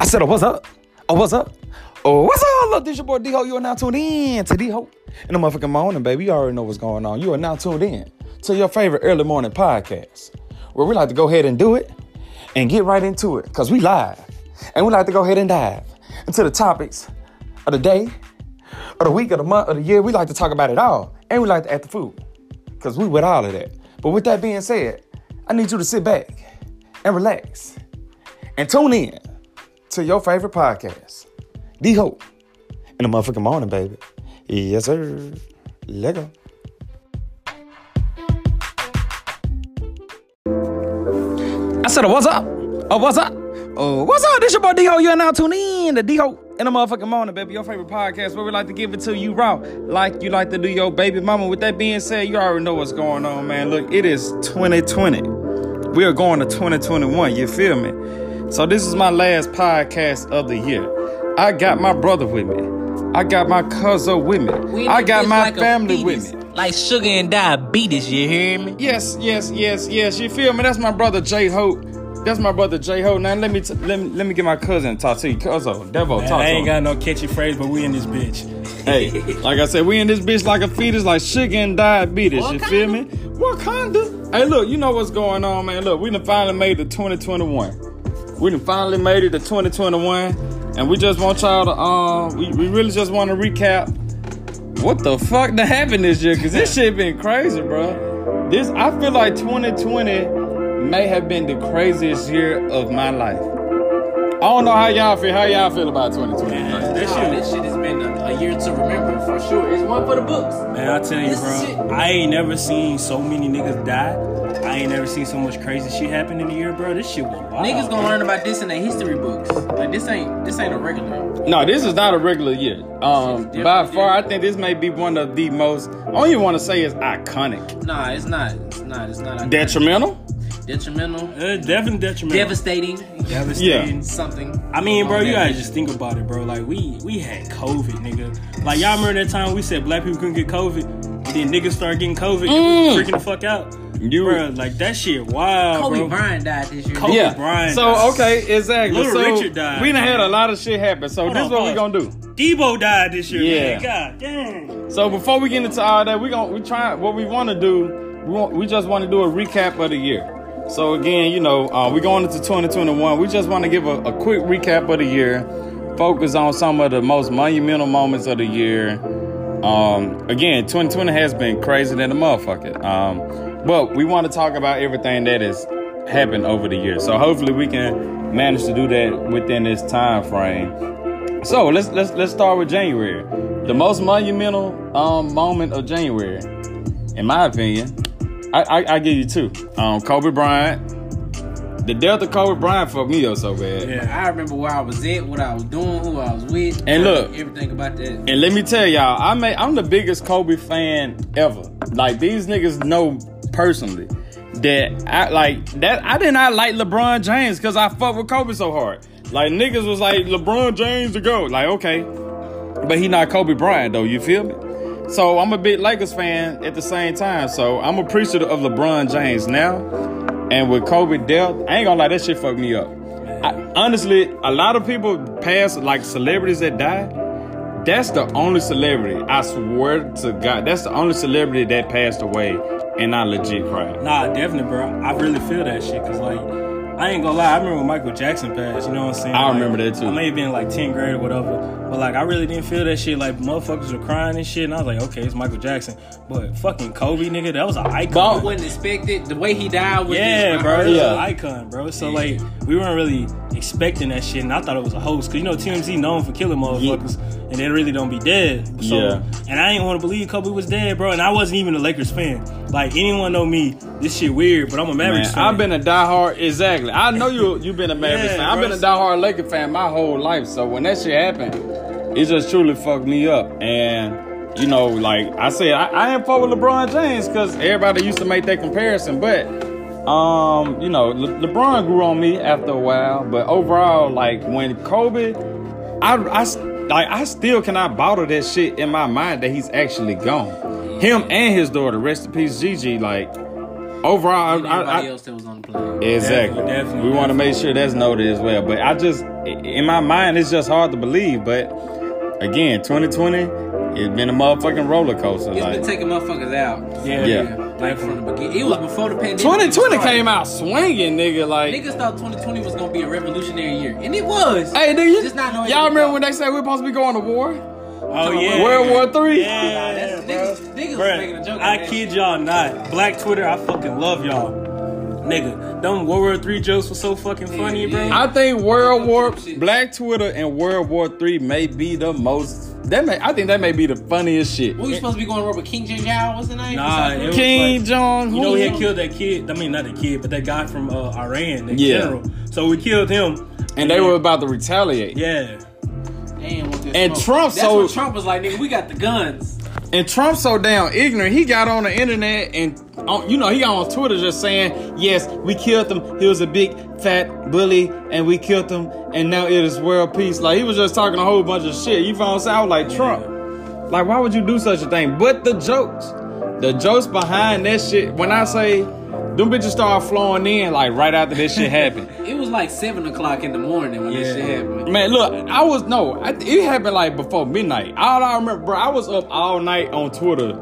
I said, oh, what's up? Oh, what's up? Oh, what's up? Look, this your boy D-Ho. You are now tuned in to D-Ho. In the motherfucking morning, baby. You already know what's going on. You are now tuned in to your favorite early morning podcast, where we like to go ahead and do it and get right into it, because we live. And we like to go ahead and dive into the topics of the day, of the week, of the month, of the year. We like to talk about it all. And we like to add the food, because we with all of that. But with that being said, I need you to sit back and relax and tune in to your favorite podcast, D Hope, in the motherfucking morning, baby. Yes, sir. Let go. I said, what's up? Oh, what's up? Oh, what's up? This your boy D-Ho. You're now tuning in to D-Ho in the motherfucking morning, baby. Your favorite podcast where we like to give it to you raw, like you like to do your baby mama. With that being said, you already know what's going on, man. Look, it is 2020. We are going to 2021. You feel me? So this is my last podcast of the year. I got my brother with me. I got my cousin with me. We I got my like family with me. Like sugar and diabetes, you hear me? Yes, yes, yes, yes. You feel me? That's my brother J Hope. That's my brother J Hope. Now let me t- let me let me get my cousin to talk to you. Cousin, Devo, Man, talk I to ain't him. got no catchy phrase, but we in this bitch. Hey, like I said, we in this bitch like a fetus, like sugar and diabetes. You Wakanda. feel me? Wakanda. Hey, look, you know what's going on, man. Look, we done finally made the 2021. We done finally made it to 2021, and we just want y'all to um, we, we really just want to recap what the fuck that happened this year, cause this shit been crazy, bro. This I feel like 2020 may have been the craziest year of my life. I don't know how y'all feel. How y'all feel about 2020? That This shit, this shit has been a, a year to remember for sure. It's one for the books. man, I tell you, This bro, shit- I ain't never seen so many niggas die. I ain't never seen so much crazy shit happen in a year, bro. This shit was wild. Niggas gonna learn about this in their history books. Like this ain't this ain't a regular. No, this is not a regular year. Um, by far, yeah. I think this may be one of the most. I don't even want to say it's iconic. Nah, it's not. It's not. It's not. Detrimental. Detrimental. Uh, definitely detrimental. Devastating. Devastating. Something. I mean, bro, you that gotta just think about it, bro. Like we we had COVID, nigga. Like y'all remember that time we said black people couldn't get COVID, and then niggas started getting COVID, and we freaking the fuck out. You- bro, like that shit wild, Kobe bro. Bryant died this year. Kobe yeah. Bryant So died. okay, exactly. Little so Richard died. We done had a lot of shit happen. So Hold this on, is what we pause. gonna do. Debo died this year, Yeah. man. God damn. So before we get into all that, we gonna we try what we want to do. We want, we just want to do a recap of the year. So again, you know, uh, we going into 2021. We just want to give a, a quick recap of the year. Focus on some of the most monumental moments of the year. Um, again, 2020 has been crazy than a motherfucker. Um, but we want to talk about everything that has happened over the years. So hopefully we can manage to do that within this time frame. So let's let's let's start with January. The most monumental um, moment of January, in my opinion, I, I, I give you two. Um, Kobe Bryant. The death of Kobe Bryant fucked me up so bad. Yeah. I remember where I was at, what I was doing, who I was with, And look. everything about that. And let me tell y'all, I may, I'm the biggest Kobe fan ever. Like these niggas know personally that I like that I did not like LeBron James because I fuck with Kobe so hard. Like niggas was like LeBron James to go. Like okay, but he not Kobe Bryant though. You feel me? So I'm a big Lakers fan at the same time. So I'm appreciative of LeBron James now. And with Kobe death, I ain't gonna lie, that shit fucked me up. I, honestly, a lot of people pass like celebrities that die. That's the only celebrity. I swear to God, that's the only celebrity that passed away, and I legit cried. Nah, definitely, bro. I really feel that shit. Cause like, I ain't gonna lie. I remember when Michael Jackson passed. You know what I'm saying? I Like, remember that, too. I may have been like 10th grade or whatever. But like, I really didn't feel that shit. Like, motherfuckers were crying and shit. And I was like, okay, it's Michael Jackson. But fucking Kobe, nigga, that was an icon. I wasn't expected. The way he died was yeah, just bro, it was Yeah. an icon, bro. So like, we weren't really expecting that shit, and I thought it was a hoax, cause you know TMZ known for killing motherfuckers, and they really don't be dead. So, Yeah. and I didn't want to believe Kobe was dead, bro. And I wasn't even a Lakers fan. Like anyone know me, this shit weird, but I'm a Mavericks Man, fan. I've been a diehard. Exactly. I know you. You've been a Mavericks Yeah, fan. I've bro. been a diehard Laker fan my whole life. So when that shit happened, it just truly fucked me up. And you know, like I said, I, I ain't fuck with LeBron James because everybody used to make that comparison. But um, you know, Le- LeBron grew on me after a while. But overall, like when Kobe, I, I s- like I still cannot bottle that shit in my mind that he's actually gone. Him and his daughter, rest in peace, Gigi. Like overall, I, I, I, else that was on the plane. exactly. Definitely, definitely, we want to make sure that's noted as well. But I just, in my mind, it's just hard to believe. But again, 2020, it's been a motherfucking roller coaster. It's Like been taking motherfuckers out. Yeah. Yeah. Like from the beginning. It was before the pandemic. 2020 came out swinging, nigga. Like, Niggas thought 2020 was gonna be a revolutionary year, and it was. hey, nigga, Just not knowing y'all remember when they said we are supposed to be going to war? Oh yeah. World War Three. Yeah, That's- bro. niggas- niggas was making a joke I of kid y'all not. Black Twitter, I fucking love y'all. Nigga, them World War Three jokes were so fucking funny, bro. yeah. I think World War Black Twitter and World War Three may be the most. That may I think that may be the funniest shit. What we supposed to be going over with King Jin Yao? What's the name? Nah, it was King like- Jong. You know, he had killed that kid. I mean, not the kid, but that guy from uh, Iran, the Yeah. general. So we killed him. and they were about to retaliate. Yeah. Damn, And smoke. Trump That's so- when Trump was like, nigga, we got the guns. And Trump so damn ignorant, he got on the internet and on, you know he got on Twitter just saying, "Yes, we killed him. He was a big fat bully, and we killed him, and now it is world peace." Like he was just talking a whole bunch of shit. You found out like Trump. Like why would you do such a thing? But the jokes, the jokes behind that shit. When I say them bitches started flowing in like right after this shit happened. It was like seven o'clock in the morning when Yeah. this shit happened. Man, look, I was no, I, it happened like before midnight. All I remember, bro, I was up all night on Twitter,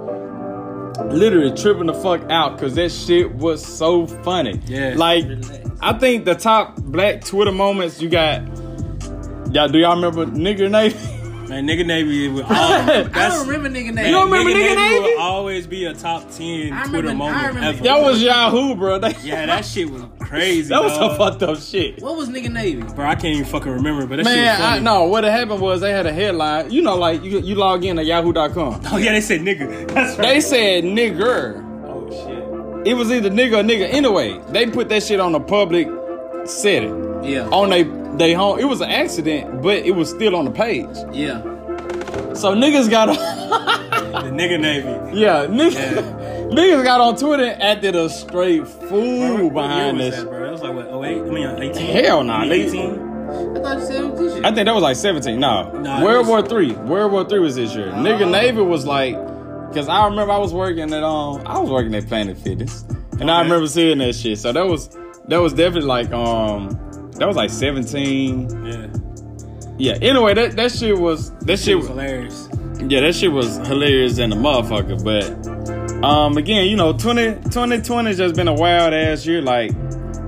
literally tripping the fuck out because that shit was so funny. Yeah. like Relax. I think the top black Twitter moments you got. Y'all, do y'all remember nigger Navy? Man, nigga Navy would all, I don't remember nigga name. man, You don't remember Nigga Navy? will always be a top 10 I Twitter remember- I moment remember- ever. that was Yahoo, bro. That, yeah, that shit was crazy. that was dog. some fucked up shit. What was nigga Navy? Bro, I can't even fucking remember, but that shit was Man, funny. I, no, what had happened was they had a headline. You know, like you, you log in to yahoo.com. Oh, yeah, they said nigga. That's right. They said nigger. oh, shit. It was either nigga or nigga. Anyway, they put that shit on a public setting. Yeah. On they they home. It was an accident, but it was still on the page. Yeah. So niggas got on The nigga Navy. Yeah, niggas, niggas got on Twitter and acted a straight fool What behind year was this. that, bro? That was like, what, 08? I mean, uh, 18? Hell nah, I mean, nigga. 18? I thought you said it was this shit. I think that was like 17. No. Nah, World was- War Three. World War Three was this year. Nigga Navy was like cause I remember I was working at um I was working at Planet Fitness. And I remember seeing that shit. So that was that was definitely like um that was like 17. Yeah. Yeah. Anyway, that, that shit was that Shit shit was was hilarious. yeah, that shit was hilarious and a motherfucker. But um again, you know, 20, 2020 has just been a wild ass year. Like,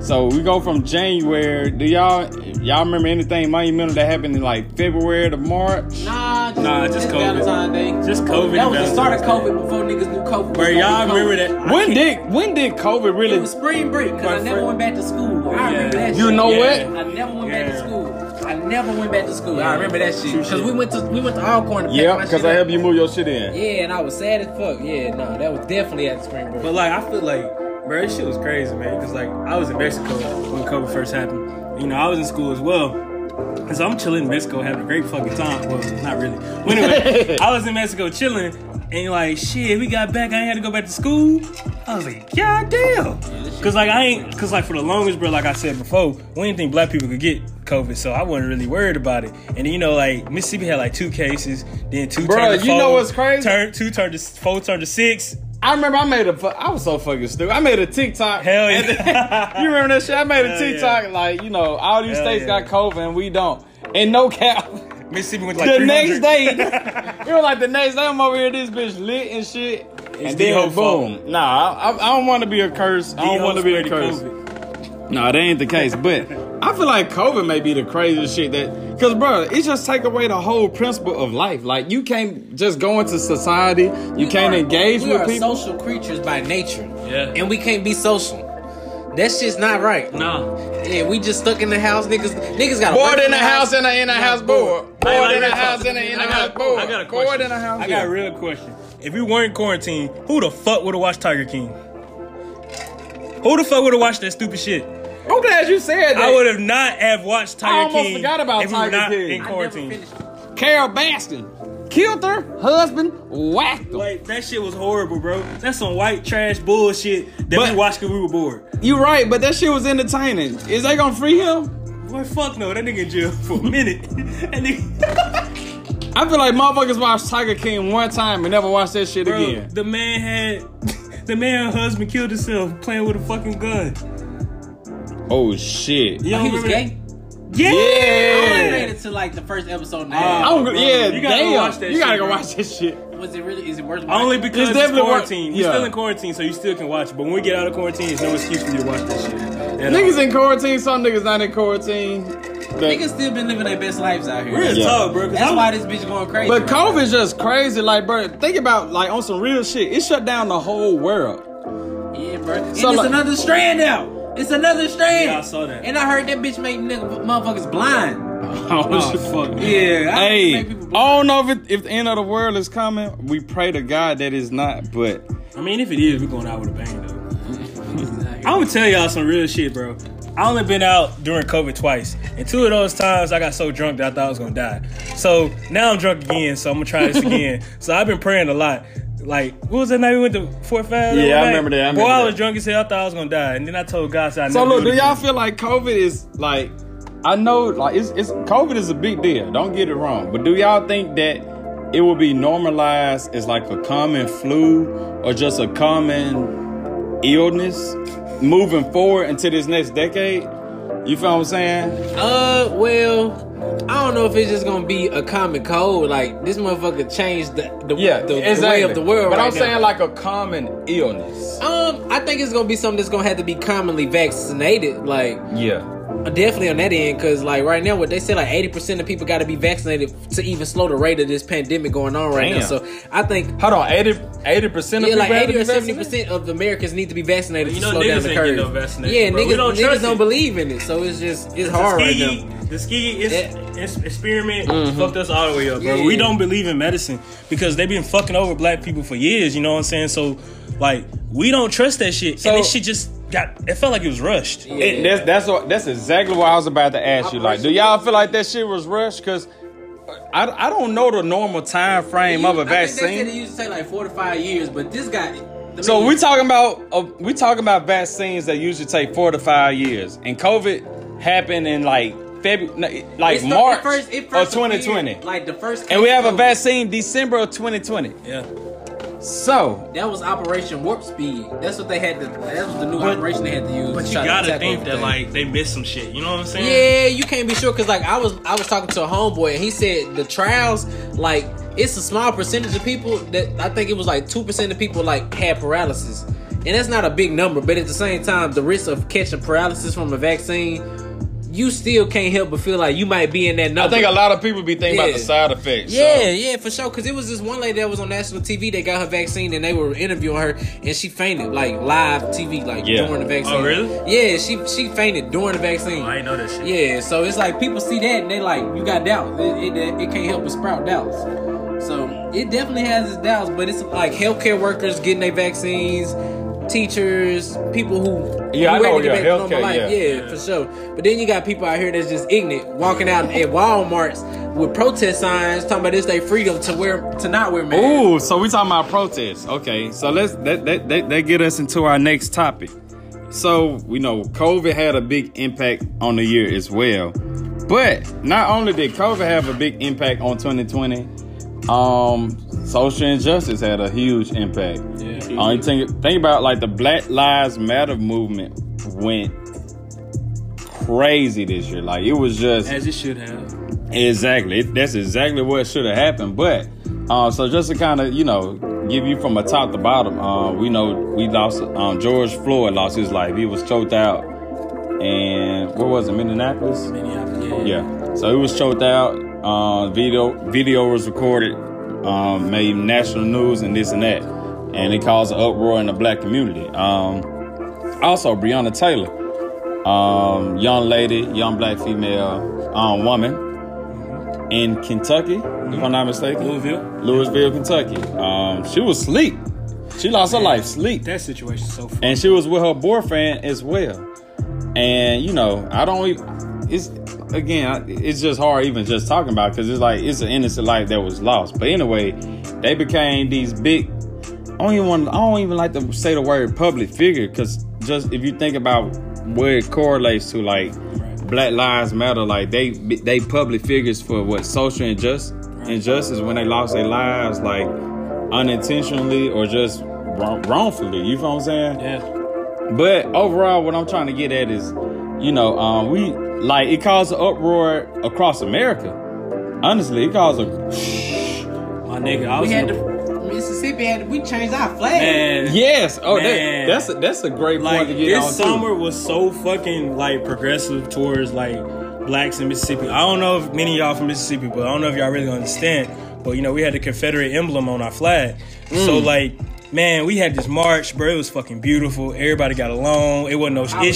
so we go from January. Do y'all y'all remember anything monumental that happened in like February to March? Nah, just, Nah, just COVID. Valentine's Day. Just COVID. That was the start of Valentine's Day. COVID before niggas knew COVID. Where y'all be remember that? When did when did COVID really? It was spring break because I never friend- went back to school. I remember Yeah. that You shit. know Yeah. what? I never went back to school. I never went back to school. Yeah. I remember that shit because we went to we went to Alcorn to Yeah, because I helped you move your shit in. Yeah, and I was sad as fuck. Yeah, no, that was definitely at the spring break. But like, I feel like, bro, this shit was crazy, man. Cause like, I was in Mexico when COVID first happened. You know, I was in school as well. And so I'm chilling in Mexico, having a great fucking time. Well, not really. But anyway, I was in Mexico chilling, and like, shit, we got back. I ain't had to go back to school. I was like, God damn. Cause like, I ain't, cause like for the longest, bro, like I said before, we didn't think black people could get COVID, so I wasn't really worried about it. And you know, like Mississippi had like two cases, then two Bruh, turned to you four, know what's crazy? Turn, two turned to four, turned to six. I remember I made a. fu- I was so fucking stupid. I made a TikTok. Hell And yeah. you remember that shit? I made a Hell TikTok yeah. like you know all these Hell states yeah. got COVID and we don't. And no cap. Mississippi went to like the 300. next day, it was like the next day I'm over here, this bitch lit and shit. and then D-Ho boom. fault. Nah, I, I don't want to be a curse. I don't want to be a D-Ho curse. spread the No, that ain't the case. But I feel like COVID may be the craziest shit that, cause bro, it just take away the whole principle of life. Like you can't just go into society, you We can't are- engage we with are people. social creatures by nature. Yeah. And we can't be social. That shit's not right. Nah. Yeah, we just stuck in the house, niggas. Niggas got Bored in the house and a in a house bored. Hey, Bored in the house and a in I a got- house bored. I got a Bored question. in a house. I got a real question. If we weren't quarantined, who the fuck would have watched Tiger King? Who the fuck would have watched that stupid shit? I'm glad you said that. I would have not have watched Tiger King. I almost King forgot about if we Tiger were not King. in I I never quarantine. Carole Baskin killed her husband, whacked him. Like that shit was horrible, bro. That's some white trash bullshit that But- we watched because we were bored. You right, but that shit was entertaining. Is they gonna free him? Boy, fuck no, that nigga in jail for a minute. that nigga, I feel like motherfuckers watched Tiger King one time and never watched that shit bro, again. the man had the man husband killed himself playing with a fucking gun. Oh shit. You don't he was gay. Yeah. I only made it to like the first episode. Now. Oh, I don't, bro, yeah, you gotta go damn. watch that you gotta shit, go bro. watch this shit. was it really? Is it worth? Only because It's it's, definitely worth- quarantine. You're yeah. still in quarantine, so you still can watch it. But when we get out of quarantine, there's no excuse for you to watch this shit. at Niggas all. in quarantine, some niggas not in quarantine. But, Niggas still been living their best lives out here. Real Yeah. talk, bro. 'cause That's I'm- why this bitch going crazy. but right now. COVID's just crazy. Like, bro, think about like on some real shit. It shut down the whole world. Yeah, bro. And So, it's like- another strand out. It's another strand. Yeah, I saw that. And I heard that bitch make nigga motherfuckers blind. Oh, oh, fuck. Yeah. I Hey, I don't know if it, if the end of the world is coming. We pray to God that it's not, but I mean, if it is, we're going out with a bang, though. I'm gonna tell y'all some real shit, bro. I only been out during COVID twice, and two of those times I got so drunk that I thought I was gonna die. So now I'm drunk again, so I'm gonna try this again. so I've been praying a lot. Like, what was that night we went to Fort Five? Yeah, I night? remember that, I Boy, remember I that. was drunk as hell. I thought I was gonna die, and then I told God, so I So look, do y'all feel like COVID is like? I know, like it's it's COVID is a big deal. Don't get it wrong, but do y'all think that it will be normalized as like a common flu or just a common illness moving forward into this next decade? You feel what I'm saying? Uh, well, I don't know if it's just gonna be a common cold. Like this motherfucker changed the the, the, the way of the world. But right I'm now. saying like a common illness. um, I think it's gonna be something that's gonna have to be commonly vaccinated. Like Yeah. Definitely on that end, because like right now, what they say, like eighty percent of people got to be vaccinated to even slow the rate of this pandemic going on right now. So I think. Hold on, 80 percent of Yeah, like people have eighty or seventy vaccinated? percent of Americans need to be vaccinated You to know, slow down the ain't curve. getting no vaccination, yeah, bro. We niggas, don't niggas trust don't believe in it, so it's just it's hard right now. The Tuskegee is, Yeah. is experiment Mm-hmm. fucked us all the way up, bro. Yeah. We don't believe in medicine because they've been fucking over black people for years. You know what I'm saying? So, like, we don't trust that shit. So- and this shit just got. It felt like it was rushed. Yeah. It- that's that's what that's exactly what I was about to ask you. Like, do y'all feel like that shit was rushed? Cause I, I don't know the normal time frame of a I think they said it used to take like four to five years, but this guy. So we talking about uh, we talking about vaccines that usually take four to five years, and COVID happened in like February, like it start- March it first, it of 2020, appeared, Like the first, and we case have a vaccine December of 2020. Yeah. So That was Operation Warp Speed. That's what they had to. That was the new But- operation they had to use. But to you gotta think that, everything. like, they missed some shit. You know what I'm saying? Yeah, you can't be sure because like I was I was talking to a homeboy and he said the trials like it's a small percentage of people that I think it was like two percent of people like had paralysis, and that's not a big number. But at the same time, the risk of catching paralysis from a vaccine, you still can't help but feel like you might be in that number. I think a lot of people be thinking about the side effects. Yeah, so. yeah, for sure. Cause it was this one lady that was on national TV that got her vaccine, and they were interviewing her, and she fainted like live TV, like Yeah. during the oh, vaccine. Oh, really? Yeah, she she fainted during the vaccine. Oh, I ain't know that shit. Yeah, so it's like people see that and they like, you got doubts. It, it, it can't help but sprout doubts. So it definitely has its doubts, but it's like healthcare workers getting their vaccines, teachers, people who Yeah, I who know, ready yeah, get back to normal healthcare, life. yeah. yeah, for sure. But then you got people out here that's just ignorant, walking out at Walmart's with protest signs, talking about it's their freedom to wear to not wear masks. Ooh, so we talking about protests. Okay, so let's that that, that that get us into our next topic. So we know COVID had a big impact on the year as well, but not only did COVID have a big impact on 2020, um, social injustice had a huge impact. Yeah. You think think about like the Black Lives Matter movement went crazy this year. Like it was just As it should have. Exactly. That's exactly what should have happened. But uh, so just to kind of you know give you from a top to bottom, uh, we know we lost. Um, George Floyd lost his life. He was choked out, and what was it? Minneapolis. Minneapolis. Yeah. Yeah. So he was choked out. Uh, video video was recorded, um, made national news and this and that, and it caused an uproar in the black community. Um, also, Breonna Taylor, um, young lady, young black female um, woman in Kentucky, if I'm not mistaken, Louisville. Louisville, Kentucky. Um, she was asleep. She lost her life sleep That situation so funny. and she was with her boyfriend as well. And you know, I don't. Even, it's again, it's just hard even just talking about because it's like it's an innocent life that was lost. But anyway, they became these big. I don't even want. I don't even like to say the word public figure because just if you think about where it correlates to, like Black Lives Matter, like they they public figures for what social injustice injustice when they lost their lives, like unintentionally or just wrong, wrongfully. You feel what I'm saying? Yeah. But overall, what I'm trying to get at is, you know, um, we like it caused an uproar across America. Honestly, it caused a My nigga, I was We had in to Mississippi had to, we changed our flag. man. yes. Oh, that, Man. that's a, that's a great Like point to get this on summer too. was so fucking like progressive towards like blacks in Mississippi. I don't know if many of y'all from Mississippi, but I don't know if y'all really understand. But you know, we had the Confederate emblem on our flag. So Mm. like, man, we had this march, bro. It was fucking beautiful. Everybody got along. It wasn't no I was security,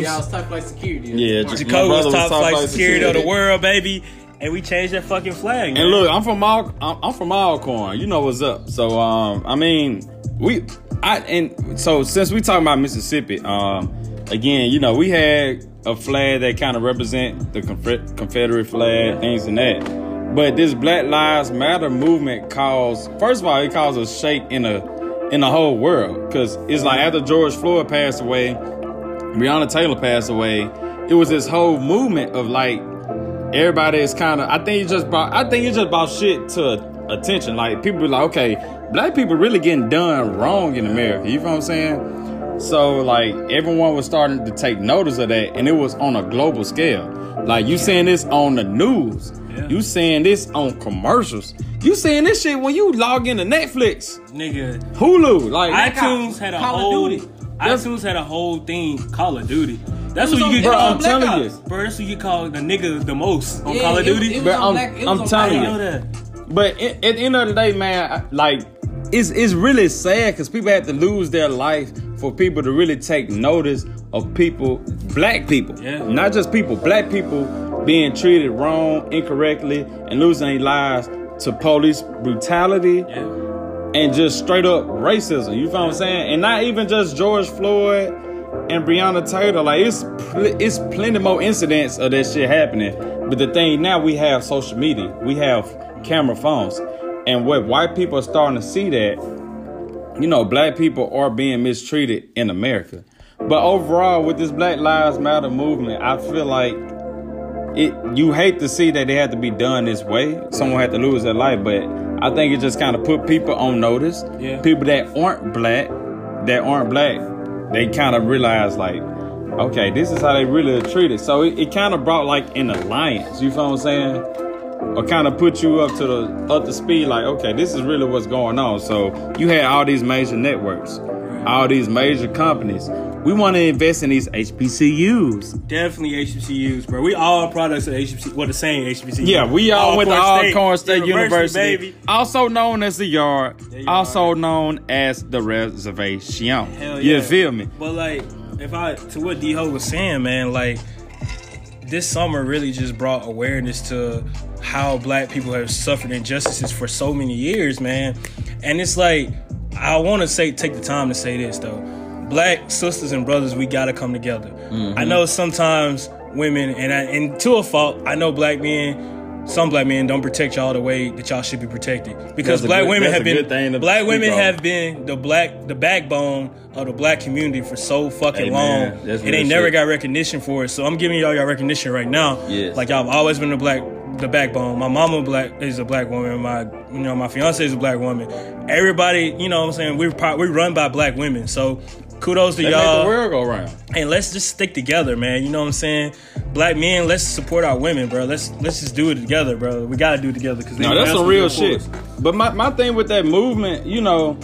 issues. I was top flight security. Yeah, Smart. just- Jacob was brother top was top flight flight security of the world, baby. And we changed that fucking flag. man. And look, I'm from Al, I'm I'm from Alcorn. You know what's up. So um, I mean, we I and so since we talking about Mississippi, um, again, you know, we had a flag that kind of represent the Confederate flag, things and that. But this Black Lives Matter movement caused, first of all, it caused a shake in a in the whole world because it's like after George Floyd passed away, Breonna Taylor passed away. It was this whole movement of like everybody is kind of. I think it just brought. I think it just brought shit to attention. Like people be like, okay, black people really getting done wrong in America. You know what I'm saying? So like everyone was starting to take notice of that, and it was on a global scale. Like you seeing this on the news. Yeah. You seeing this on commercials. You seeing this shit when you log into Netflix, nigga. Hulu. Like iTunes had a Call of whole Duty. iTunes had a whole thing Call of Duty. That's what you get Bro, on I'm Black telling Ops. you. Bro, that's what you call the nigga the most on Yeah, Call of it- Duty. it was But I'm- Black- I'm telling you. that. But at, at the end of the day, man, I- like it's it's really sad because people have to lose their life for people to really take notice of people, black people, Yeah. not just people, black people being treated wrong, incorrectly, and losing their lives to police brutality Yeah. and just straight up racism. You feel what I'm saying? And not even just George Floyd and Breonna Taylor. Like it's pl- it's plenty more incidents of that shit happening. But the thing now we have social media, we have camera phones, and what white people are starting to see that you know black people are being mistreated in America. But overall, with this Black Lives Matter movement, I feel like it you hate to see that they had to be done this way. Someone had to lose their life, but I think it just kind of put people on notice. Yeah. People that aren't black, that aren't black, they kind of realize like, okay, this is how they really are treated. So it, it kind of brought like an alliance. You feel what I'm saying? Or kind of put you up to the up to speed. Like, okay, this is really what's going on. So you had all these major networks, all these major companies. We want to invest in these HBCUs. Definitely HBCUs, bro. We all products of HBC. Well, the same HBCU. Yeah, we all went to Alcorn State University, baby. also known as the Yard, also known as the Reservation. Hell yeah. You feel me? But like, if I to what D Ho was saying, man, like this summer really just brought awareness to how black people have suffered injustices for so many years, man. And it's like I want to say take the time to say this though. Black sisters and brothers, we gotta come together. Mm-hmm. I know sometimes women, and I, and to a fault, I know black men. Some black men don't protect y'all the way that y'all should be protected because That's black good- women have been good thing to black women on. have been the black the backbone of the black community for so fucking Hey, long. and they never shit. got recognition for it. So I'm giving y'all your recognition right now. Yes. Like y'all have always been the black the backbone. My mama black is a black woman. My you know my fiance is a black woman. Everybody, you know what I'm saying, we're we run by black women. So kudos to They y'all the world go round. and let's just stick together, man. You know what I'm saying? Black men, let's support our women, bro. Let's let's just do it together, bro. We gotta do it together because No, that's some real shit. But my, my thing with that movement, you know,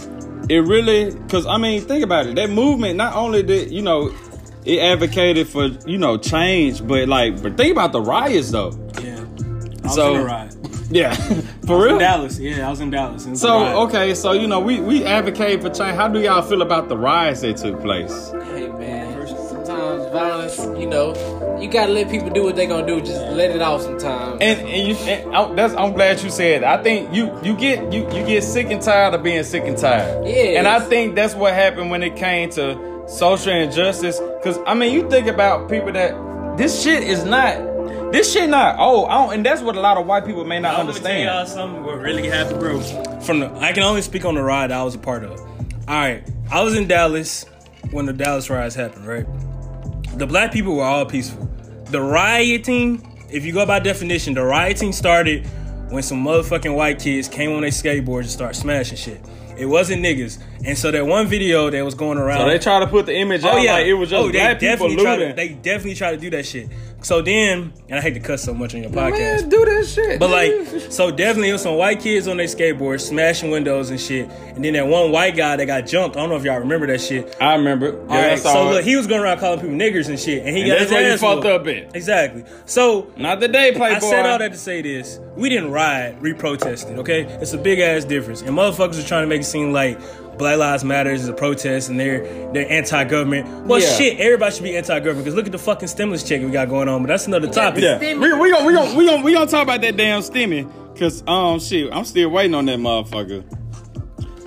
it really, because I mean, think about it. That movement not only did, you know, it advocated for, you know, change, but like, but think about the riots though. Yeah. I So- in a ride. Yeah, for In real. Dallas, yeah, I was in Dallas. It was a So riot. okay, so you know, we we advocate for change. How do y'all feel about the riots that took place? Hey man, sometimes violence, you know, you gotta let people do what they gonna do. Just let it out sometimes. And, and you, and I, that's, I'm glad you said. That. I think you you get you you get sick and tired of being sick and tired. Yes. And I think that's what happened when it came to social injustice. Cause I mean, you think about people that this shit is not. This shit not. Oh, I don't, and that's what a lot of white people may not I'm gonna tell y'all understand. something what really happened, bro. From the, I can only speak on the ride I was a part of. All right, I was in Dallas when the Dallas riots happened. Right, the black people were all peaceful. The rioting, if you go by definition, the rioting started when some motherfucking white kids came on their skateboards and started smashing shit. It wasn't niggas. And so that one video that was going around. So they try to put the image oh, out like it was just oh, they black people definitely try looting. to, They definitely try to do that shit. So then, and I hate to cuss so much on your podcast. Man, do that shit. But dude. like, so definitely it was some white kids on their skateboards smashing windows and shit. And then that one white guy that got jumped. I don't know if y'all remember that shit. I remember. Yeah, All right, I saw so it. look, he was going around calling people niggers and shit, and he And got that's his where you ass fucked up at. Exactly. So Not the day, Playboy. I said all that to say this: we didn't riot, we protested. Okay, it's a big ass difference, and motherfuckers are trying to make it seem like Black Lives Matters is a protest and they're they're anti-government. Well, Yeah. shit, everybody should be anti-government because look at the fucking stimulus check we got going on. But that's another topic. Yeah, we we gonna we gonna we gonna we gonna talk about that damn stimmy, cause um shit, I'm still waiting on that motherfucker.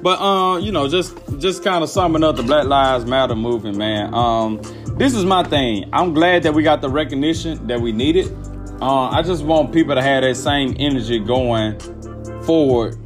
But um, you know, just just kind of summing up the Black Lives Matter movement, man. Um, this is my thing. I'm glad that we got the recognition that we needed. Uh, I just want people to have that same energy going forward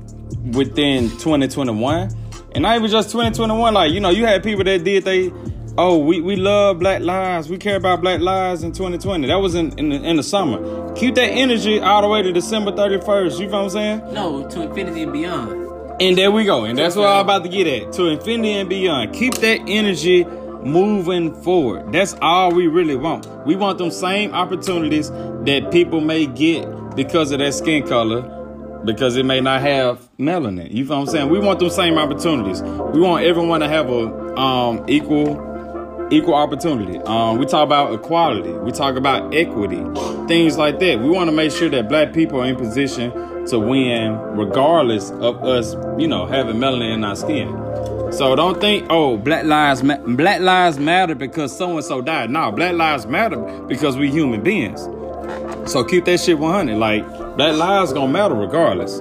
within 2021, and not even just 2021. Like you know, you had people that did they. Oh, we, we love black lives. We care about black lives in 2020. That was in in the, in the summer. Keep that energy all the way to December 31st. You feel what I'm saying? No, to infinity and beyond. And there we go. And that's what I'm about to get at. To infinity and beyond. Keep that energy moving forward. That's all we really want. We want them same opportunities that people may get because of their skin color, because it may not have melanin. You feel what I'm saying? We want those same opportunities. We want everyone to have a um, equal equal opportunity. Um, we talk about equality. We talk about equity, things like that. We want to make sure that black people are in position to win, regardless of us, you know, having melanin in our skin. So don't think, oh, black lives ma- black lives matter because so and so died. No, black lives matter because we human beings. So keep that shit 100. Like black lives gonna matter regardless.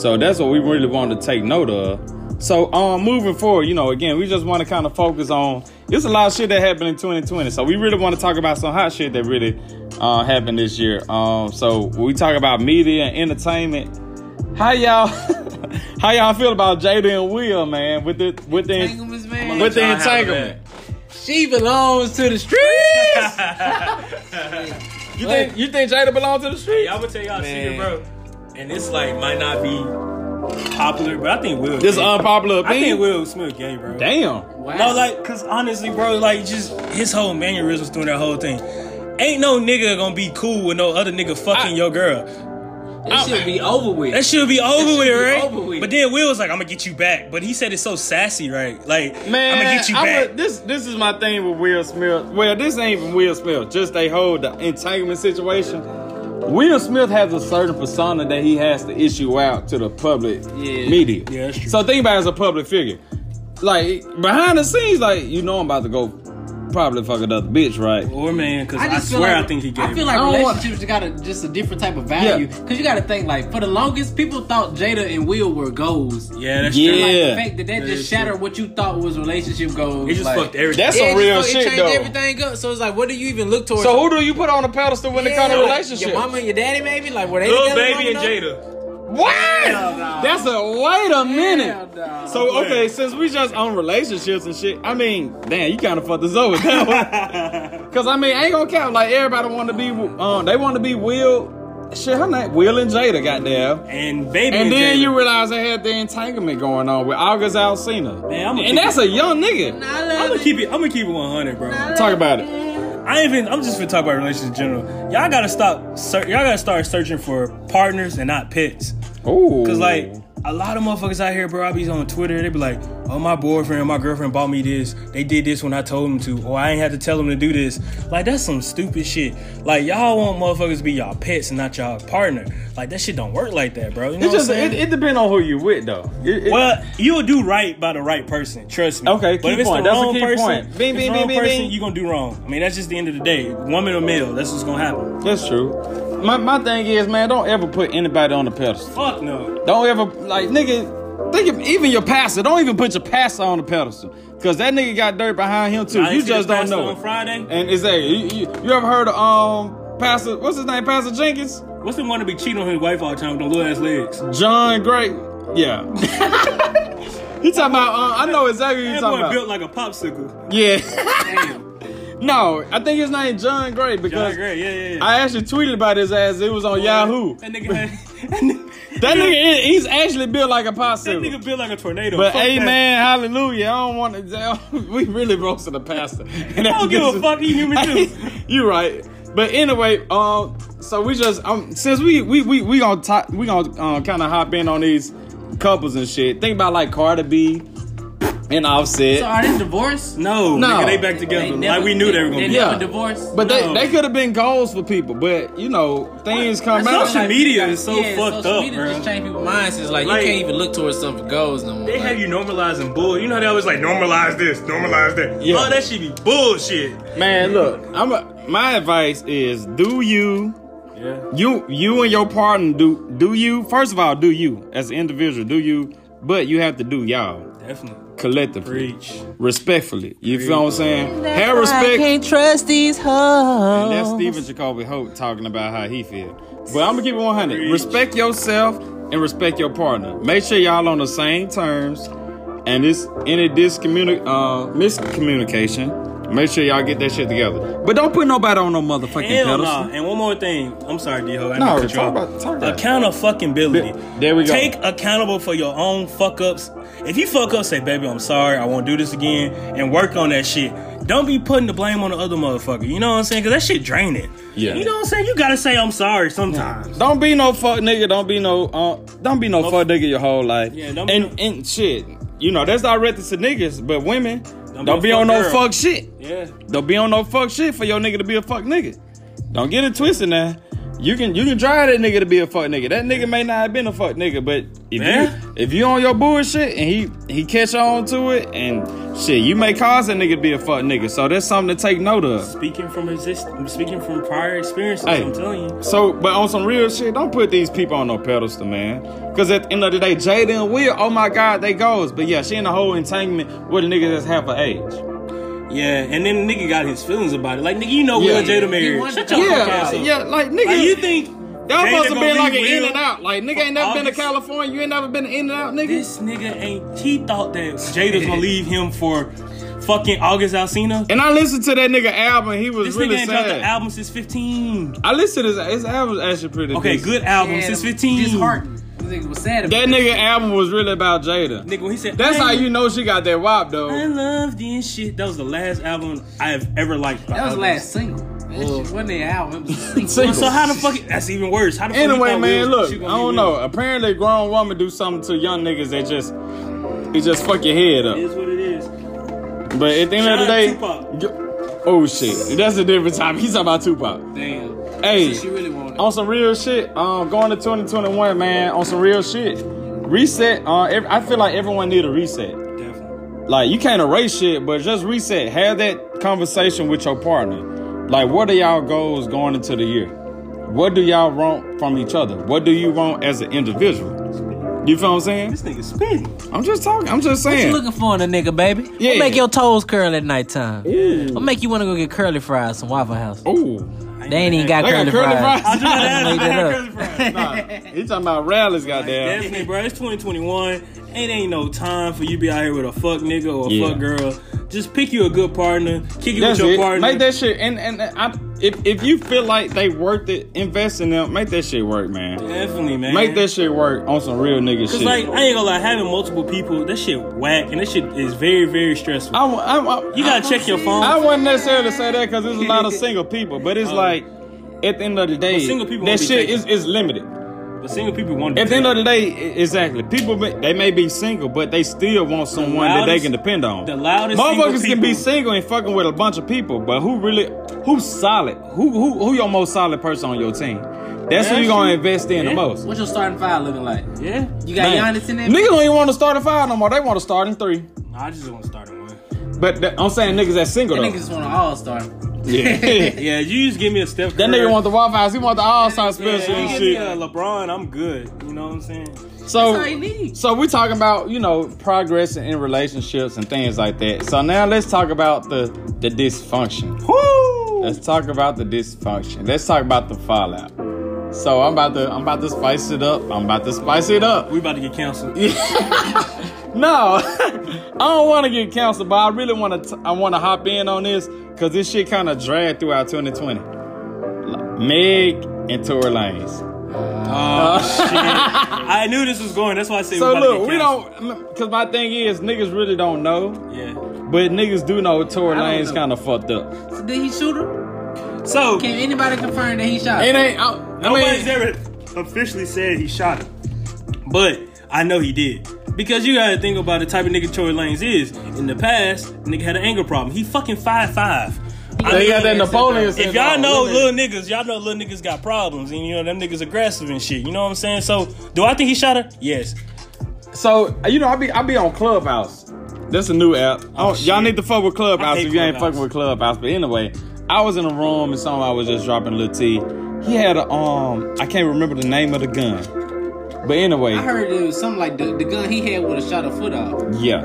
So that's what we really want to take note of. So um moving forward, you know, again, we just want to kind of focus on there's a lot of shit that happened in 2020. So we really want to talk about some hot shit that really uh happened this year. Um so we talk about media and entertainment, how y'all how y'all feel about Jada and Will, man, with the with the Entanglements, man. with the entanglement. She belongs to the streets. You think you think Jada belongs to the street? Y'all gonna tell y'all a secret, bro. And this like might not be popular, but I think Will. This gay. unpopular thing. I think. Will Smith gay, bro. Damn. Wow. No, like, cause honestly, bro, like, just his whole mannerisms through that whole thing. Ain't no nigga gonna be cool with no other nigga fucking I- your girl. That should be over with. That should be over should with, be right? over with. But then Will was like, "I'm gonna get you back," but he said it so sassy, right? Like, Man, I'm gonna get you I'm back. a- this this is my thing with Will Smith. Well, this ain't even Will Smith. Just they hold the entanglement situation. Will Smith has a certain persona that he has to issue out to the public Yeah. media. Yeah, that's true. So think about it as a public figure. Like behind the scenes, like you know, I'm about to go probably fuck another bitch, right? or man, cause I, just feel swear like, I think he gave. I feel like I don't want- relationships got a, just a different type of value. Because you got to think, like, for the longest, people thought Jada and Will were goals. yeah, that's Yeah. true. Like, the fact that that That just shattered true. what you thought was relationship goals. He just like, fucked everything. That's Yeah, some it real just- shit, It changed though. everything up. So it's like, what do you even look towards? So who do you put on a pedestal when it comes to Yeah, like, relationships? Your mama and your daddy, maybe? Like, were they Lil together baby and enough? Jada. What? That's a wait a minute. Hell. So okay, since we just on relationships and shit, I mean, damn, you kind of fucked us over with that one. Cause I mean, I ain't gonna count. Like everybody want to be, um, they want to be Will. Shit, her name Will and Jada, got goddamn. And baby And and, then Jada. you realize they had the entanglement going on with August Alsina. Man, I'ma and that's it- a young nigga. I love I'm gonna keep it. I'm gonna keep it 100, bro. Talk about it. I ain't even. I'm just gonna talk about relationships in general. Y'all gotta stop. Ser- y'all gotta start searching for partners and not pets. Ooh. Cause like a lot of motherfuckers out here, bro. I be on Twitter. They be like, "Oh, my boyfriend, my girlfriend bought me this. They did this when I told them to, or I ain't had to tell them to do this." Like that's some stupid shit. Like y'all want motherfuckers to be y'all pets and not y'all partner. Like that shit don't work like that, bro. You know It just it, it depends on who you with though. It- it- well, you'll do right by the right person. Trust me. Okay, but if it's point. the That's wrong person, point. Bing, bing, bing, bing, person, you gonna do wrong. I mean, that's just the end of the day. Woman or male, that's what's gonna happen. that's true. My my thing is, man, don't ever put anybody on the pedestal. Fuck no. Don't ever like nigga. Think of even your pastor. Don't even put your pastor on the pedestal, cause that nigga got dirt behind him too. Ain't You just don't know. on. Friday. And is that you, you, you ever heard of um Pastor? What's his name? Pastor Jenkins? What's the one to be cheating on his wife all the time with them little ass legs? John Gray? Yeah. he talking about. Uh, I know exactly what you That talking boy about. built like a popsicle. Yeah. No, I think his name is John Gray John because Gray, yeah, yeah, yeah. I actually tweeted about his ass. It was on Yahoo. That nigga had, that nigga- That nigga, he's actually built like a That nigga built like a tornado. But Fuck that. amen, hallelujah. I don't want to. We really roasted the pastor. And I don't give a fuck. He human too. you right. But anyway, um, so we just um, since we we we we gonna talk, we gonna uh, kind of hop in on these couples and shit. Think about like Cardi B and Offset. So are they divorced? No, No. nigga, they back together. like we knew they were gonna they be. Yeah. never divorced. But they, No. they could have been goals for people, but you know things come out. Social media is so yeah, fucked social up, media bro. just change people's minds. It's like, Like- you can't even look towards something for goals no more. They like, have you normalizing bull. You know they always like normalize this, normalize that. Yeah. Oh, that should be bullshit. Man, look, I'm a, my advice is do you Yeah. you you and your partner do do you first of all do you as an individual do you but you have to do y'all Definitely. Collectively. Preach. respectfully. You feel what i'm saying? Have respect. can't trust these hoes. and that's stephen jacoby hope talking about how he feel. But i'm gonna keep it 100 respect yourself and respect your partner. Make sure y'all on the same terms. And this any discommuni- uh miscommunication make sure y'all get that shit together but don't put nobody on no motherfucking Hell pedestal nah. And one more thing. I'm sorry, D-Ho. I No, to talk cut you about- off. talk about it. Account fucking ability. There we go. Take accountable for your own fuck ups. If you fuck up, say, baby, I'm sorry. I won't do this again. And work on that shit. Don't be putting the blame on the other motherfucker. You know what I'm saying? Because that shit draining. Yeah. You know what I'm saying? You gotta say I'm sorry sometimes. Don't be no fuck nigga. Don't be no uh, don't be no fuck nigga your whole life. Yeah, don't be and and shit. You know that's directed to niggas, but women don't, Don't be be, on fuck no fuck shit. Yeah. Don't be on no fuck shit for your nigga to be a fuck nigga. Don't get it twisted now. You can you can drive that nigga to be a fuck nigga. That nigga may not have been a fuck nigga, but if Yeah. you if you on your bullshit and he he catch on to it and shit, you may cause that nigga to be a fuck nigga. So that's something to take note of. Speaking from exist, speaking from prior experiences, Hey. I'm telling you. So, but on some real shit, don't put these people on no pedestal, man. Because at the end of the day, Jada and Will, oh my God, they goes. But yeah, she in the whole entanglement with a nigga that's half her age. Yeah, and then nigga got his feelings about it. Like, nigga, you know Yeah. Will Jada He married. wanted Shut your talk fuck Yeah, ass up. yeah, like nigga. Like, you think y'all Jada supposed to gonna be like an leave in and out. Like nigga ain't never been to California. You ain't never been to in and out, nigga. This nigga ain't. He thought that Jada's gonna leave him for fucking August Alsina. and I listened to that nigga album. He was This really nigga ain't dropped sad. the album since 15. I listened to his, his album. Actually, pretty. Good. Okay, decent. good album since 15. Disheartened. This nigga was sad about That nigga album was really about Jada. Nigga, when he said, That's how you know she got that wop though. I though. love this shit. That was the last album I have ever liked. by That was the last single. That shit wasn't the album. It was single. Single. So how the fuck? That's even worse. How the fuck? Anyway, thought man, Will- look, I don't Will? know. Apparently, a grown woman do something to young niggas that just it just fuck your head up. is what it is. But at the end Shout of the day, Tupac. oh shit, that's a different time. He's talking about Tupac. Damn. Hey, She really wanted. On some real shit. Um, going to 2021, man. On some real shit. Reset. Uh, ev- I feel like everyone need a reset. Definitely. Like you can't erase shit, but just reset. Have that conversation with your partner. Like, what are y'all goals going into the year? What do y'all want from each other? What do you want as an individual? You feel what I'm saying? This nigga spitting. I'm just talking. I'm just saying. What you looking for in a nigga, baby? Yeah. What make your toes curl at nighttime? Yeah. What make you want to go get curly fries from Waffle House? Ooh. They ain't even got They got curly, curly fries. fries? I just I asked made that up. had curly fries. Nah, he talking about rallies, goddamn. Definitely, bro. It's 2021. It ain't no time for you to be out here with a fuck nigga or a Yeah. fuck girl. Just pick you a good partner. Kick it That's with your it. partner. Make that shit. And and I, if if you feel like they worth it, invest in them. Make that shit work, man. Definitely, man. Make that shit work on some real nigga Cause shit. like I ain't gonna lie, having multiple people, that shit whack, and that shit is very, very stressful. I, wa- I, you gotta check your phone. I wouldn't necessarily say that because there's a lot of single people, but it's Oh. like at the end of the day, single people that shit is, is limited. But single people want to. At the end of the day, exactly. People may, they may be single, but they still want someone that they can depend on. the loudest Motherfuckers can be single and fucking with a bunch of people, but who really, who's solid? Who who who your most solid person on your team? That's who Yeah, you gonna invest in Yeah. the most. What's your starting five looking like? yeah. You got Man, Giannis in there? Niggas don't even want to start a five no more. They want to start in three. I just want to start in one. But th- I'm saying niggas that's single That though. nigga just want an all star. yeah. Yeah, you just give me a step. That nigga want the Waffle House. He want the All Star Yeah, special you and give me shit. a LeBron, I'm good. You know what I'm saying? So, That's all you need. so we talking about you know progressing in relationships and things like that. So now let's talk about the the dysfunction. Woo! Let's talk about the dysfunction. Let's talk about the fallout. So I'm about to I'm about to spice it up. I'm about to spice it up. We about to get canceled. No, I don't want to get canceled, but I really want to. I want to hop in on this because this shit kind of dragged throughout 2020. Like, Meg and Tory Lanez. Oh uh, shit! I knew this was going. That's why I said. So we look, we don't, because my thing is, niggas really don't know, Yeah. but niggas do know Tory I Lanez kind of fucked up. So did he shoot her? So Can anybody confirm that he shot her? It ain't, I, I nobody's mean, ever officially said he shot him, but I know he did. Because you gotta think about the type of nigga Tory Lanez is. In the past, nigga had an anger problem. He fucking five five. they got that Napoleon If y'all know little niggas, y'all know little niggas got problems, and you know them niggas aggressive and shit. You know what I'm saying? So, do I think he shot her? Yes. So you know, I be I be on Clubhouse. That's a new app. Oh, y'all need to fuck with Clubhouse if you ain't Clubhouse. fucking with Clubhouse. But anyway, I was in a room and somebody was just dropping a little tea. He had a um, I can't remember the name of the gun, but anyway, I heard it was something like the, the gun he had would have shot her foot off. yeah.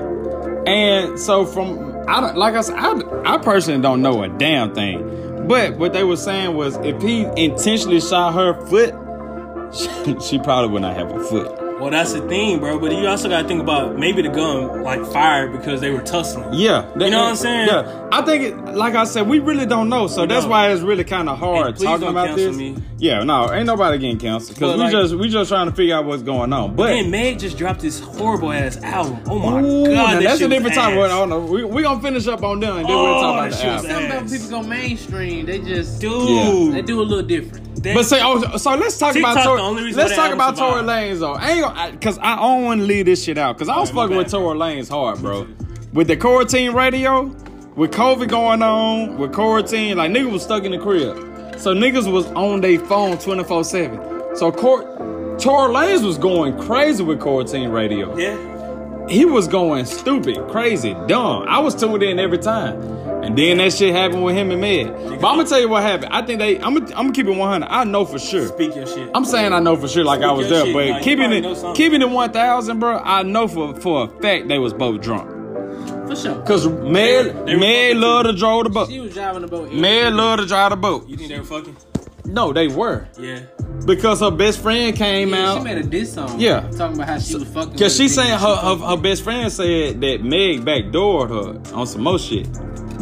And so from I don't like I said, I, I personally don't know a damn thing. But what they were saying was if he intentionally shot her foot, she, she probably would not have a foot. Well, that's the thing, bro. But you also gotta think about maybe the gun like fired because they were tussling. Yeah, You know what I'm saying? Yeah, I think, it, like I said, we really don't know, so that's don't. why it's really kind of hard Hey, talking don't about this. me. Yeah, no, ain't nobody getting canceled because we like- just we just trying to figure out what's going on. But And Meg just dropped this horrible ass album. Oh my Ooh, god, that that's shit a different was time. ass. Well, I don't know. We we gonna finish up on them and then we'll Oh, talk about that the shit was album. Something about people go mainstream. They just Dude, they do a little different. That- But say, oh, so let's talk TikTok about Tory. Let's talk about Tory Lanez though. I ain't gonna, because I, don't want to leave this shit out because I was Alright, my fucking with. Tory Lanez hard, bro. With the quarantine radio, with COVID going on, with quarantine, like niggas was stuck in the crib, so niggas was on their phone twenty four seven. So court, Tory Lanez was going crazy with quarantine radio. yeah. He was going stupid, crazy, dumb. I was tuned in every time. And then that shit happened with him and Meg. But I'm gonna tell you what happened. I think they. I'm gonna. I'm gonna keep it 100. I know for sure. Speak your shit. I'm saying I know for sure, like I was there, shit, but keeping it, keeping it 1,000, bro. I know for for a fact they was both drunk. For sure. Cause they were loved to drive the boat. She was driving the boat. Meg loved to drive the boat. you think they were fucking? No, they were Yeah. because her best friend came Yeah, she made a diss song. Yeah. Talking about how she was fucking. Cause she saying her, her her best friend said that Meg backdoored her on some more shit.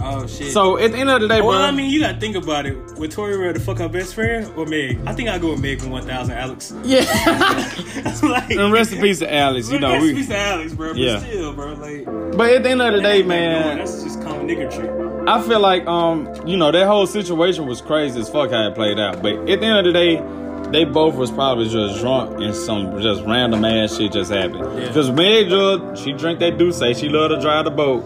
Oh shit. So at the end of the day, bro. well, I mean, you gotta think about it. Would Tory rather fuck her best friend or Meg? I think I'd go with Meg from 1000, Alex. yeah. like, and rest in peace to Alex. You know, Rest in peace to Alex, bro. But Yeah. still, bro, like. But at the end of the day, man. That's just common nigga shit. I feel like um, you know, that whole situation was crazy as fuck how it played out. But at the end of the day, they both was probably just drunk and some just random ass shit just happened. Yeah. Cause Meg just she drank that D'ussé, she loved to drive the boat.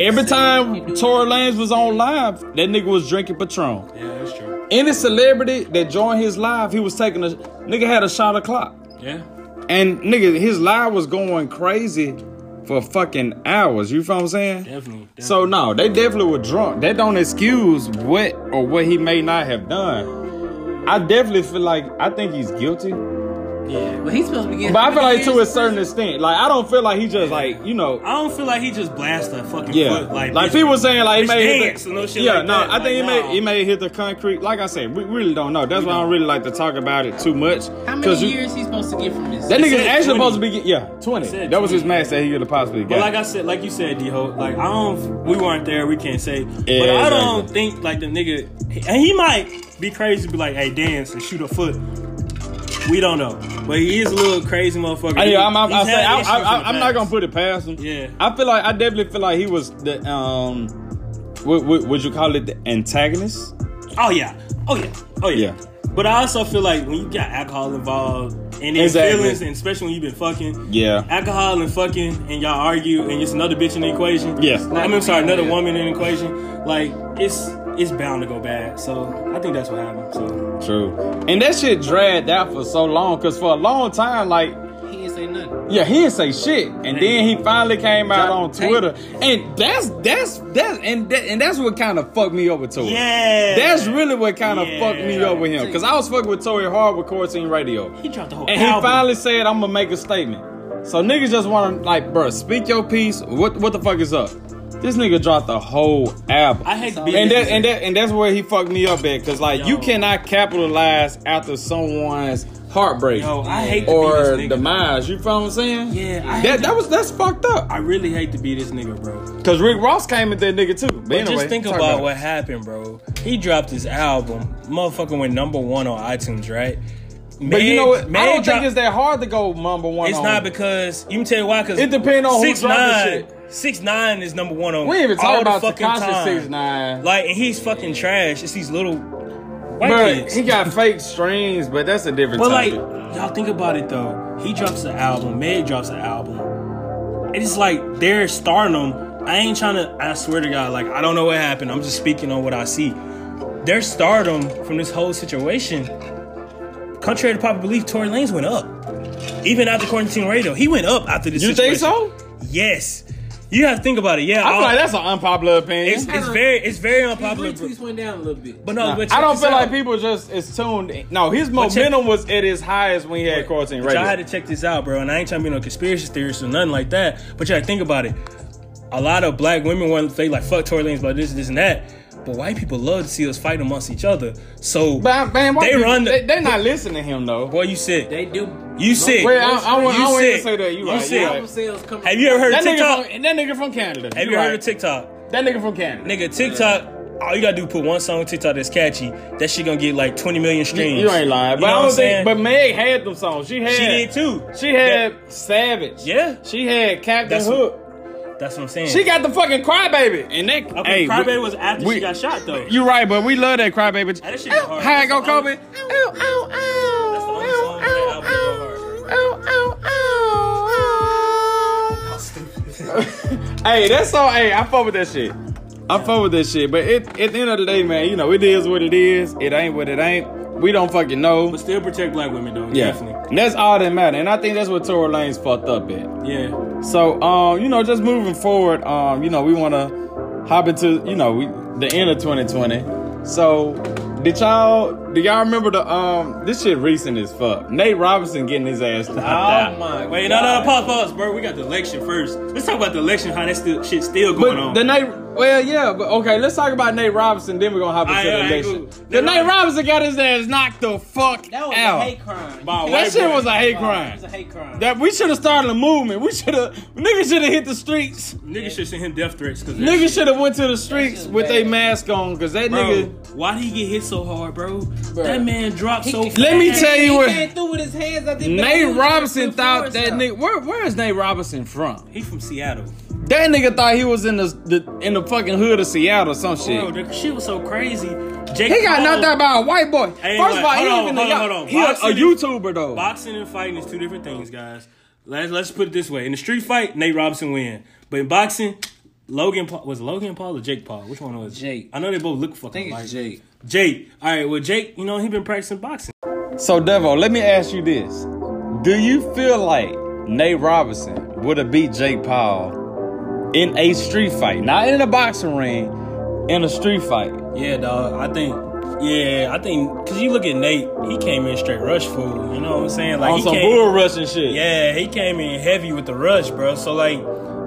Every time do Tory Lanez was on live, that nigga was drinking Patron. Yeah, that's true. Any celebrity that joined his live, he was taking a nigga had a shot of clock. Yeah. And nigga, his live was going crazy for fucking hours. You feel what I'm saying? Definitely. definitely. So no, they definitely were drunk. That don't excuse what or what he may not have done. I definitely feel like I think he's guilty, yeah. But he's supposed to be getting. but I feel like to a certain in extent. Like I don't feel like he just like you know. I don't feel like he just blasted a fucking Yeah, foot. Like, like bitch, people saying like he bitch may hit the, no shit yeah like no that. I think he Like, may nah. he may hit the concrete. Like I said, we really don't know. That's why I don't really like to talk about it too much. How many Cause you- years he's supposed to get from this? That nigga actually 20. supposed to be get, yeah twenty. said That was his max that he could have possibly But like I said, like you said, D Ho, like I don't, we weren't there, we can't say. But I don't think like the nigga, and he might be crazy, be like, hey, dance and shoot a foot. We don't know, but he is a little crazy motherfucker. I, I'm, I'm, I He's say, I, I, I'm not gonna put it past him. Yeah. I feel like I definitely feel like he was the um, what, what would you call it, the antagonist? Oh yeah, oh yeah, oh yeah. Yeah. But I also feel like when you got alcohol involved and then Exactly. feelings, and especially when you've been fucking, Yeah. alcohol and fucking, and y'all argue, and it's another bitch in the equation. Yeah. I mean, sorry, another woman in the equation. Like it's it's bound to go bad. So I think that's what happened. So True. And that shit dragged out for so long, cause for a long time, like, He didn't say nothing. yeah, he didn't say shit, and then he finally came out on. Twitter, and that's that's that's and that, and that's what kind of fucked me over to it. yeah, That's really what kind of Yeah. fucked me up with him, cause I was fucking with Tory hard with Quarantine Radio. he dropped the whole And he finally said, "I'm gonna make a statement." So niggas just want to like, bruh, speak your piece. What what the fuck is up? This nigga dropped the whole album. I hate to be and that and that and that's where he fucked me up at, cause like you cannot capitalize after someone's heartbreak Yo, I hate to or be this nigga. demise. You feel what I'm saying? Yeah, I that that was that's fucked up. I really hate to be this nigga, bro. Cause Rick Ross came at that nigga too. But, But anyway, just think talk about what happened, bro. He dropped his album. Motherfucker went number one on iTunes, right? But you know what? I don't drop- think it's that hard to go number one. It's on. not because you can tell you why. Because It depends on who six nine, shit. Six nine is number one on. We ain't even talking the about fucking Tekashi time. six nine. Like, and he's fucking trash. It's these little white But kids. he got fake streams, but that's a different But like, y'all think about it though. He drops an album. Meg drops an album. It's like they're starting them. I ain't trying to. I swear to God, like I don't know what happened. I'm just speaking on what I see. Their stardom from this whole situation, contrary to popular belief, Tory Lanez went up. Even after Quarantine Radio, he went up after this. you think situation. so? Yes. You have to think about it. Yeah, I feel like that's an unpopular opinion. it's, it's very it's very His unpopular. retweets went down a little bit. But no, Nah, but I don't feel out. like people just is tuned. In. No, his But check- momentum was at his highest when he had quarantine But y'all had to check this out, bro. And I ain't trying to be no conspiracy theorist or nothing like that. But y'all think about it. A lot of black women want to say like fuck Tory Lanez, but this, this, and that. But white people love to see us fight amongst each other. So, But man, They people- run the- they, they're not listening to him though. boy, you sick. They do. You sick. Wait, I, I, want, You I want to sick. say that. You You right. sick. You right. sales. Have you ever heard That of nigga, TikTok? from, that nigga from Canada. Have you right. heard of TikTok? That nigga from Canada. Nigga, TikTok. All you gotta do put one song on TikTok that's catchy. That shit gonna get like 20 million streams. you ain't lying. You But know I what don't I'm saying? think. But Meg had them songs. She had. she did too. She had Savage. Yeah. She had Captain That's- Hook. That's what I'm saying. She got the fucking crybaby. And that. okay, hey, Crybaby we- was after we- she got shot though. You right, but we love that crybaby. Hey, that shit go hard. How it go, That's the Kobe? only- That's the only song on that album that go hard. hey, that's all. Hey, I fuck with that shit. I fuck with that shit. But it, at the end of the day, man, you know, it is what it is. It ain't what it ain't. We don't fucking know. But still protect black women though. Yeah, Definitely. and that's all that matter. And I think that's what Tory Lanez fucked up at. Yeah. So, um, you know, just moving forward, um, you know, we want to hop into, you know, we the end of 2020. So, did y'all, do y'all remember the, um, this shit recent as fuck. Nate Robinson getting his ass knocked out. Oh my. Wait, no, no, no, pause, pause, bro. We got the election first. Let's talk about the election. How that still shit still going But on. the Nate, well, yeah, but okay, let's talk about Nate Robinson. Then we're gonna hop into Aight, the aight, election. The Nate Nate Robinson got his ass knocked the fuck That was out. a hate crime. By that shit boy. was a hate It crime. was a hate crime. That we should have started a movement. We should have niggas should have hit the streets. Niggas should send him death threats because Niggas should have went to the streets with a mask on because that Bro, nigga. why did he get hit so hard, bro? That man dropped He- so. Let me tell you what- came through with his hands. Nate Robinson thought that nigga. Where, where is Nate Robinson from? He from Seattle. That nigga thought he was in the, the in the fucking hood of Seattle or some shit. Bro, the shit was so crazy. Jake he got Paul- knocked out by a white boy. First Ain't of all, he on, even hold a, on, hold on. he a, a YouTuber though. Boxing and fighting is two different things, guys. Let's let's put it this way: in the street fight, Nate Robinson win, but in boxing, Logan Paul was Logan Paul or Jake Paul? Which one was it? Jake. I know they both look fucking think like Jake. Jake. All right, well Jake, you know he been practicing boxing. So Devo, let me ask you this: Do you feel like Nate Robinson would have beat Jake Paul in a street fight, not in a boxing ring, in a street fight? Yeah, dog. I think. Yeah, I think because you look at Nate, he came in straight rush full. You know what I'm saying? Like On he some came, bull rush and shit. Yeah, he came in heavy with the rush, bro. So like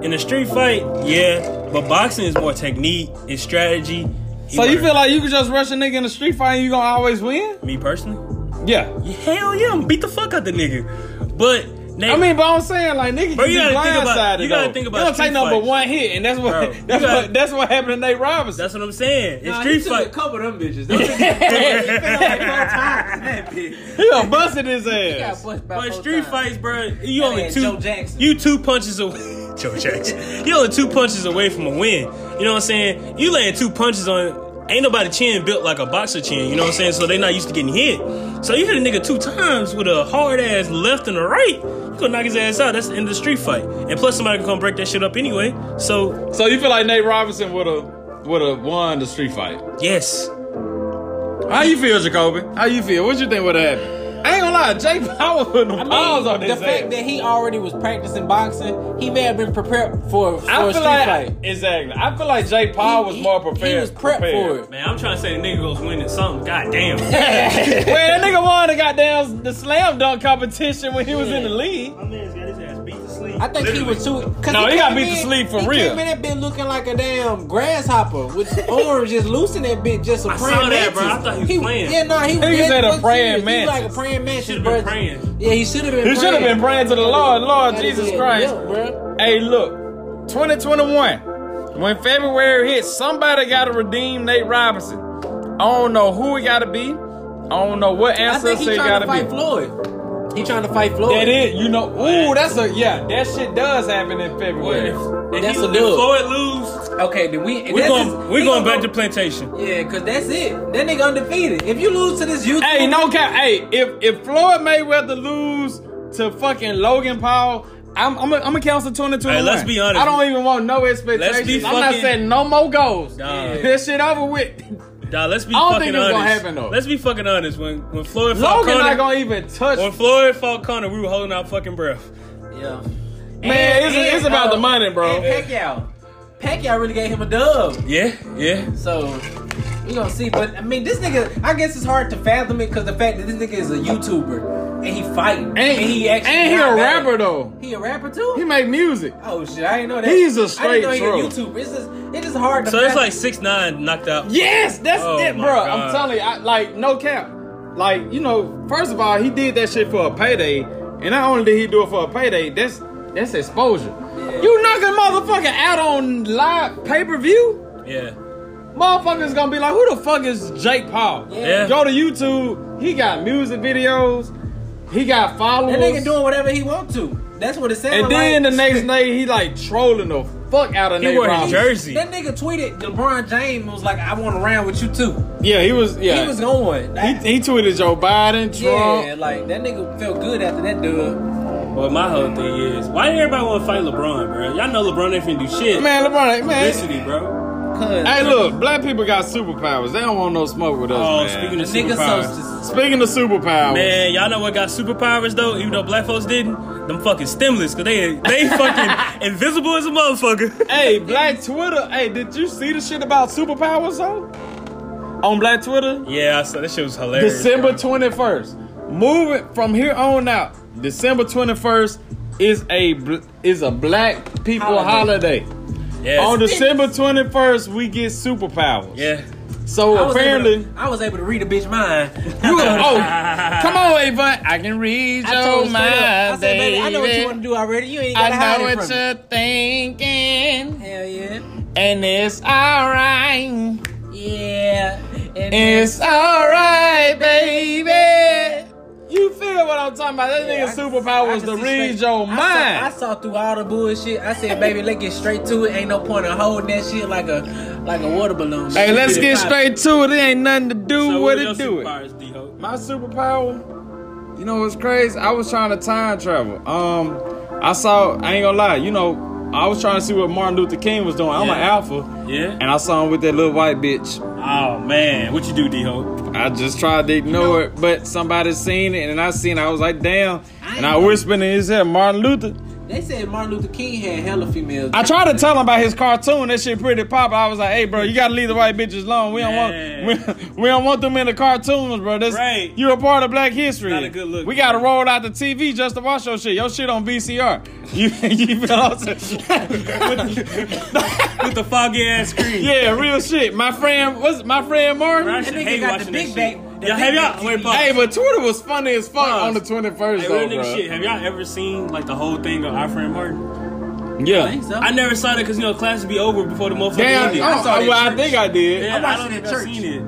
in a street fight, yeah, but boxing is more technique, it's strategy. He So you feel like you could just rush a nigga in a street fight and you gonna always win? me personally? Yeah. Yeah, Hell yeah, I'm beat the fuck out the nigga. But Nate, I mean, but I'm saying like nigga Bro, can you be gotta think about- blindsided. you gotta though. think about It don't take number fights. one hit, and that's what Bro, that's gotta- what that's what happened to Nate Robinson. that's what I'm saying. In Nah, street he fight, a couple of them bitches. Them bitches he fell like four times that bitch. he done busted his ass. but street times. fights, bro, you That only two. Joe Jackson. You two punches away. Joe Jackson. You only two punches away from a win. You know what I'm saying? You laying two punches on. Ain't nobody chin built like a boxer chin. You know what I'm saying? So they not used to getting hit. So you hit a nigga two times with a hard ass left and a right. Gonna knock his ass out. That's the end of the street fight. And plus somebody can come break that shit up anyway. So So you feel like Nate Robinson would have would have won the street fight? yes. How you feel, Jacoby? How you feel? What you think would have happened? I ain't gonna lie, Jake Paul put them I mean, paws on the his fact ass. that he already was practicing boxing, he may have been prepared for, for I a feel street like fight. exactly. I feel like Jake Paul He- was he- more prepared. He was prepped prepared. for it. Man, I'm trying to say the nigga goes winning something. God damn. well, that nigga won the goddamn the slam dunk competition when he was in the league. I think he was too. Cause No, he got came beat to sleep for he real. Came in that bitch looking like a damn grasshopper with arms just loose in that bitch, just a I praying saw that, bro. I thought he was playing. Yeah, no, he was. Nigga dead said a praying serious. He was like a praying mantis, Should've bro. been praying. Yeah, he should have been. He should have been praying to the Lord. Lord Jesus Christ. built, bro. Hey, look, 2021. When February hits, somebody got to redeem Nate Robinson. I don't know who it got to be. I don't know what I answer think he say trying gotta to fight be. Floyd. He trying to fight Floyd. That it, you know. Ooh, that's a yeah. That shit does happen in February. if, if, That's he, a if dub. Floyd lose, Okay, then we we going we going gonna back to plantation. Yeah, cause that's it. That nigga undefeated. If you lose to this youth, Hey, no cap. Hey, if if Floyd Mayweather lose to fucking Logan Paul. I'm I'm I'm gonna cancel 2021. Hey, let's be honest. I don't even want no expectations. Let's be I'm not fucking- saying no more goals. Nah. This shit over with. Nah, let's be I don't fucking think it's honest. gonna happen, though. Let's be fucking honest. When when Floyd fought Logan Conor, not gonna even touch. when Floyd fought Conor, we were holding our fucking breath. yeah. Man, it's, it's about uh, the money, bro. And Pacquiao, Pacquiao really gave him a dub. Yeah, yeah. So we gonna see. But I mean, this nigga, I guess it's hard to fathom it because the fact that this nigga is a YouTuber and he fighting And, and he actually and he not a bad. rapper though. He a rapper too. He make music. oh shit, I didn't know that. He's a straight didn't know he a YouTuber. It's just it's just hard to. So it's like six nine knocked out. Yes, that's Oh it, bro. God. I'm telling you, I, like no cap. Like you know, first of all, he did that shit for a payday, and not only did he do it for a payday, that's that's exposure. You knocking motherfucker out on live pay per view. Yeah. Motherfuckers gonna be like, who the fuck is Jake Paul? Yeah. Go to YouTube. He got music videos. He got followers. that nigga doing whatever he want to. That's what it sounds and like. then the next day, he like trolling the fuck out of He Nate wore his Robinson. jersey. That nigga tweeted LeBron James was like, "I want to round with you too." Yeah, he was. Yeah, He was going. He, he tweeted Joe Biden, Trump. yeah, like that nigga felt good after that dude. But my whole thing is, why everybody want to fight LeBron, bro? Y'all know LeBron ain't finna do shit. Man, LeBron, man. Publicity, bro. Cause Hey, look, black people got superpowers. They don't want no smoke with us, Oh, man. speaking of nigga superpowers. Speaking of superpowers, Man, y'all know what got superpowers though? Even though black folks didn't, them fucking stimulus, cause they they fucking invisible as a motherfucker. hey, Black Twitter. Hey, did you see the shit about superpowers though? On Black Twitter, Yeah, I saw that shit was hilarious. December bro. twenty first. Moving from here on out, December twenty first is a is a Black people Holiday. holiday. Yeah. On December twenty first, we get superpowers. yeah. So I apparently, to, I was able to read a bitch mind. you oh, come on, Avon. I can read I your mind, I said, baby, I know what you want to do already. You ain't gotta I hide know it what from me. you're thinking, Hell yeah, and it's alright. yeah. And It's alright, baby. You feel what I'm talking about? That Yeah, nigga superpower I was can to see read straight- your I saw, I saw through all the bullshit. I said, baby, let's get straight to it. Ain't no point in holding that shit like a like a water balloon. Hey, let's get Pop. straight to it. It ain't nothing to do So with what it. Do it. My superpower, you know what's crazy? I was trying to time travel. Um, I saw. I ain't gonna lie. You know, I was trying to see what Martin Luther King was doing. I'm an alpha, Yeah. and I saw him with that little white bitch. Oh man, what you do, D-Ho? I just tried to ignore it, but somebody seen it, and I seen it. I was like, damn. And I whispered in his ear, Martin Luther. They said Martin Luther King had hella females. I tried to tell him about his cartoon. That shit pretty pop. I was like, hey, bro, you gotta leave the white bitches alone. We don't want we, we don't want them in the cartoons, bro. That's, Right. You're a part of Black History. Not a good look, We gotta bro. roll out the TV just to watch your shit. Your shit on VCR. You, you feel what I'm? With the foggy ass screen. yeah, real shit. My friend, what's my friend Martin? I That should nigga got the big shit. Back- the Yeah, have y'all? Wait, pause. Hey, but Twitter was funny as fuck Pause. on the 21st, Hey, though, real nigga bro. shit. Have y'all ever seen like the whole thing of our friend Martin? I Yeah. think so. I never saw that because you know class would be over before the motherfucker Damn, ended. I saw it well, I think I did. Yeah, I watched don't it in think church. seen it.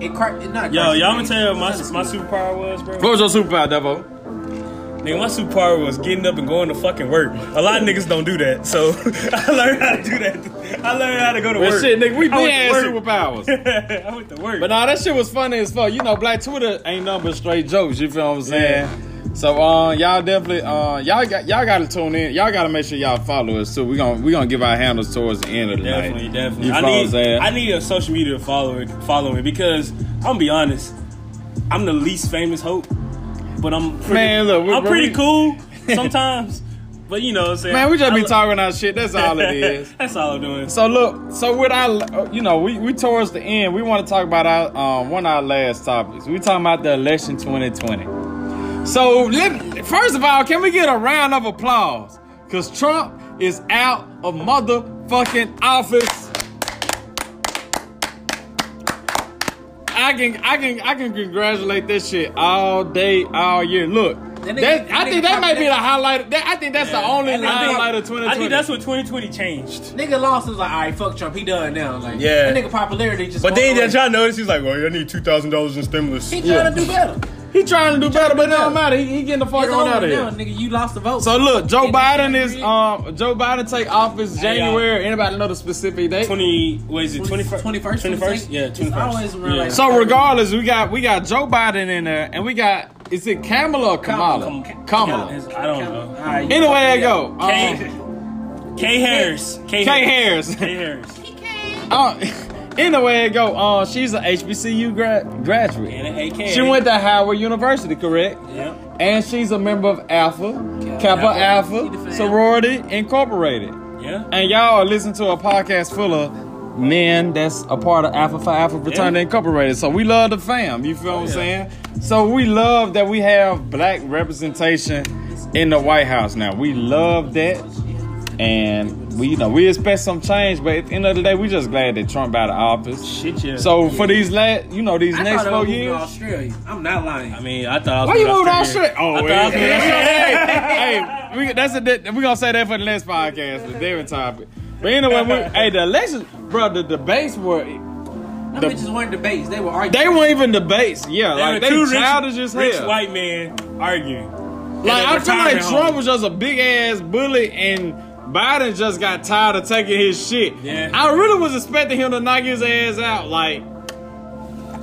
It cr- it not Yo, y'all man. gonna tell you my my superpower was, bro? What was your superpower, Devo? Nigga, my superpower was getting up and going to fucking work. A lot of niggas don't do that, so I learned how to do that. I learned how to go to Well, work. shit, nigga, we been had superpowers. I went to work. But nah, that shit was funny as fuck. You know, Black Twitter ain't nothing but straight jokes. You feel what I'm saying? So, uh, y'all definitely, uh, y'all got y'all got to tune in. Y'all got to make sure y'all follow us too. We gonna we gonna give our handles towards the end of the Definitely, night. definitely. You I feel what I'm need. I need a social media follower following because I'm gonna be honest, I'm the least famous hope, but I'm pretty, Man, look, we- I'm we- pretty cool sometimes. but you know, what I'm saying Man, we just I be lo- talking our shit. That's all it is. That's all I'm doing. So look, so with our, you know, we, we towards the end, we want to talk about our um, one of our last topics. We talking about the election 2020. So let, first of all, can we get a round of applause? Cause Trump is out of motherfucking office. I can I can I can congratulate this shit all day, all year. Look, That nigga- That, I think that might be the highlight. That, I think that's the only I think- highlight of 2020. I think that's what 2020 changed. Nigga lost was like, all right, fuck Trump. He done now. Like, Yeah. That nigga popularity just. But then away. y'all notice he's like, well, I need two thousand dollars in stimulus. He trying to do better. He trying to do better, but it better. don't matter. He, he getting the fuck It's on out of now, here. nigga. You lost the vote. So look, Joe Biden is um Joe Biden take office Hey. January. Anybody know the specific date? Twenty, what is it? Twenty first. 21st, 21st. Yeah, It's twenty always first. around like- So regardless, we got we got Joe Biden in there, and we got is it Kamala or Kamala? Kamala. I don't know. All right, Anyway, it yeah. go. K, Um, K Harris. K, K Harris. K Harris. Anyway, it go. Uh, she's an HBCU gra- graduate. And an AK. She went to Howard University, correct? Yep. And she's a member of Alpha, Kappa Alpha. Alpha, fam. Sorority Incorporated. Yeah. And y'all are listening to a podcast full of men that's a part of Alpha Phi Alpha Fraternity Yeah. Incorporated. So we love the fam. You feel what I'm yeah. saying? So we love that we have black representation in the White House now. We love that. And we you know we expect some change, but at the end of the day, we just glad that Trump out of office. Shit, yeah. So for these last, you know, these I next thought I four was moving to years. Australia. I'm not lying. I mean, I thought I was Why you moved to Australia. Australia? Oh, I wait. I was going to hey, hey, we, that's a we're gonna say that for the next podcast, the different topic. But anyway, we, hey, the elections, bro, the debates were Them the- bitches weren't debates. They were arguing. they weren't even debates. Yeah, There like they two childish rich, as rich white men arguing. like in I a feel like Trump home. was just a big ass bully and. Biden just got tired of taking his shit. Yeah. I really was expecting him to knock his ass out. Like,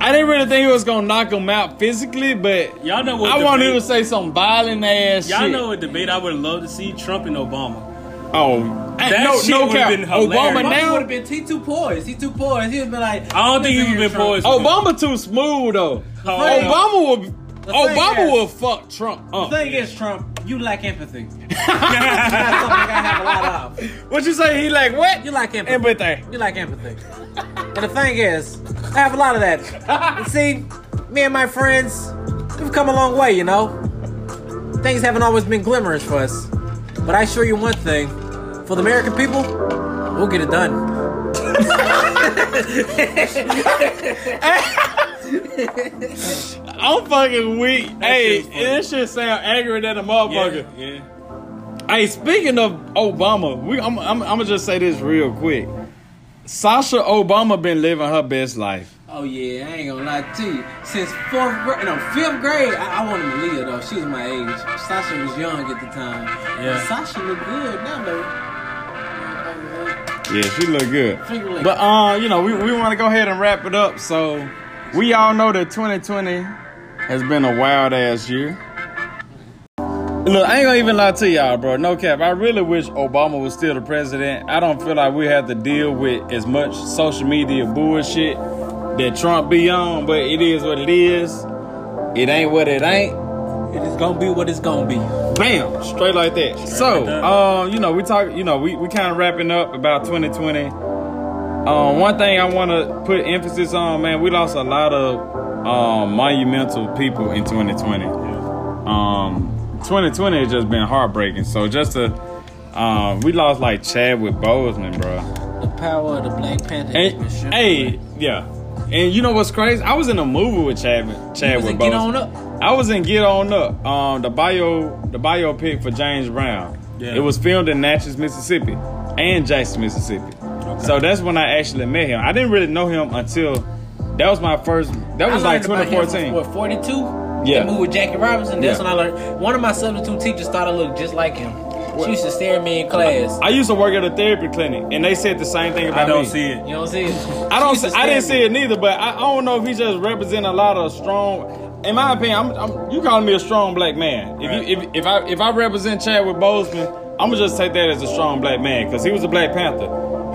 I didn't really think he was gonna knock him out physically, but Y'all know what I wanted him to say some violent ass Y'all shit. know a debate I would love to see Trump and Obama. Oh, That no, shit no would've cap. been hilarious. Obama Obama now. would have been T two poised. T two poised. He would have been like. I don't think he "Listen would here, been Trump." poised. Obama too smooth though. Oh, Obama would. thing Obama is- will fuck Trump The up. thing is, Trump, you lack empathy. That's something I have a lot of. What you say? He like what? You lack empathy. Empathy. You like empathy. And the thing is, I have a lot of that. And see, me and my friends, we've come a long way, you know. Things haven't always been glimmerous for us. But I assure you one thing: for the American people, we'll get it done. I'm fucking weak. hey, shit's funny. this shit sound angry than a motherfucker. yeah, yeah. Hey, speaking of Obama, we I'm, I'm, I'm gonna just say this real quick. Sasha Obama been living her best life. Oh yeah, I ain't gonna lie to you. Since fourth grade, no, fifth grade, I, I wanted Malia though. She was my age. Sasha was young at the time. Yeah. Sasha looked good now though. Yeah, she look good. But uh, you know, we, we want to go ahead and wrap it up. So we all know that 2020 has been a wild ass year. Look, I ain't gonna even lie to y'all, bro. No cap. I really wish Obama was still the president. I don't feel like we have to deal with as much social media bullshit that Trump be on, but it is what it is. It ain't what it ain't. It is gonna be what it's gonna be. Bam, straight like that. so, like that. um, you know, we talk, you know, we, we kind of wrapping up about 2020. Um, one thing I want to put emphasis on, man, we lost a lot of um, monumental people in 2020. Um, 2020 has just been heartbreaking. So just to, um, we lost like Chadwick Boseman, bro. The power of the Black Panther. And, hey, yeah. And you know what's crazy? I was in a movie with Chadwick, was Chadwick in Get Boseman. On Up. I was in Get On Up, um, the bio, the biopic for James Brown. Yeah. It was filmed in Natchez, Mississippi, and Jackson, Mississippi. So that's when I actually met him. I didn't really know him until that was my first. That was I like learned about him 2014. What, 42? Yeah. That movie with Jackie Robinson. That's Yeah. when I learned. One of my substitute teachers thought I looked just like him. She used to stare at me in class. I used to work at a therapy clinic, and they said the same thing about me. I don't me. see it. You know what I'm saying? I don't. used to I didn't at see it neither, but I, I don't know if he just represent a lot of strong. In my opinion, I'm, I'm, you calling me a strong black man. If Right. you, if, if I if I represent Chadwick Boseman, I'm gonna just take that as a strong black man because he was a Black Panther.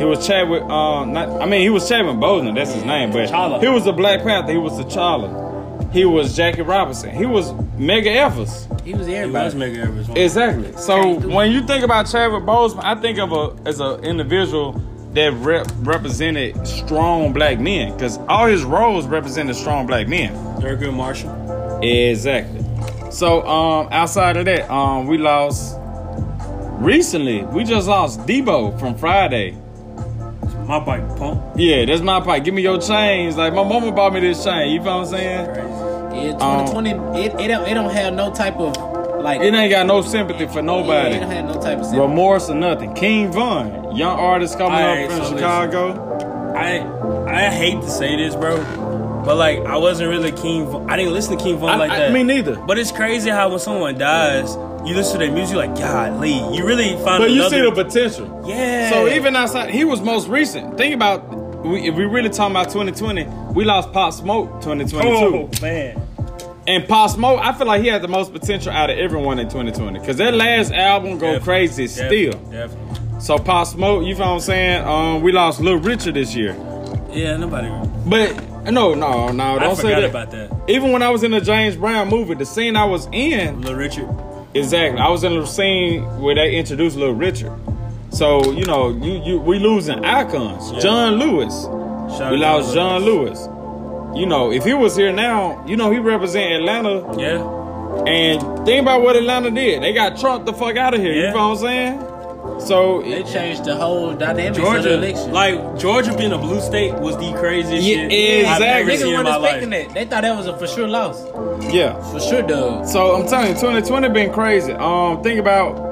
He was Chadwick. Uh, not, I mean, he was Chadwick Boseman. That's his name, but T'Challa. he was a Black Panther. He was T'Challa. He was Jackie Robinson. He was Medgar Evers. He was He everybody. was Medgar Evers. Exactly. So when you think about Chadwick Boseman, I think of a as an individual that rep, represented strong black men because all his roles represented strong black men. Thurgood Marshall. Exactly. So um, outside of that, um, we lost recently. We just lost Debo from Friday. My bike, pump. Yeah, that's my bike. Give me your chains. Like my mama bought me this chain. You feel what I'm saying? Yeah, 2020. Um, it, it don't it don't have no type of Like It ain't got no sympathy for Yeah, nobody. it don't have no type of sympathy. remorse or nothing. King Von, young artist coming Alright, up from so listen. Chicago. I I hate to say this, bro, but like I wasn't really King. Von. I didn't listen to King Von I- like I- that. me neither. But it's crazy how when someone dies, you listen to their music, you're like, God, Lee, you really find. But you another, see the potential. yeah. So even outside, he was most recent. Think about we, if we really talking about 2020, we lost Pop Smoke 2022, oh man, and Pop Smoke. I feel like he had the most potential out of everyone in 2020 because that last album go Definitely, crazy definitely, still. Definitely. So Pop Smoke, you feel what I'm saying? Um, we lost Lil Richard this year, Yeah, nobody. but no, no, no, I don't say forgot that. about that. Even when I was in the James Brown movie, the scene I was in, Little Richard. Exactly. I was in the scene where they introduced Little Richard. So you know, you, you we losing icons. Yeah. John Lewis. Shout We lost John Lewis. You know, if he was here now, you know he represent Atlanta. Yeah. And think about what Atlanta did. They got Trump the fuck out of here. Yeah. You know what I'm saying? So They changed the whole dynamics of the Georgia, election. like Georgia being a blue state was the craziest Yeah, shit I've ever exactly. seen in weren't my life. expecting that. They thought that was a for sure loss. yeah. For sure, dog. So I'm telling you, 2020 been crazy. Um, think about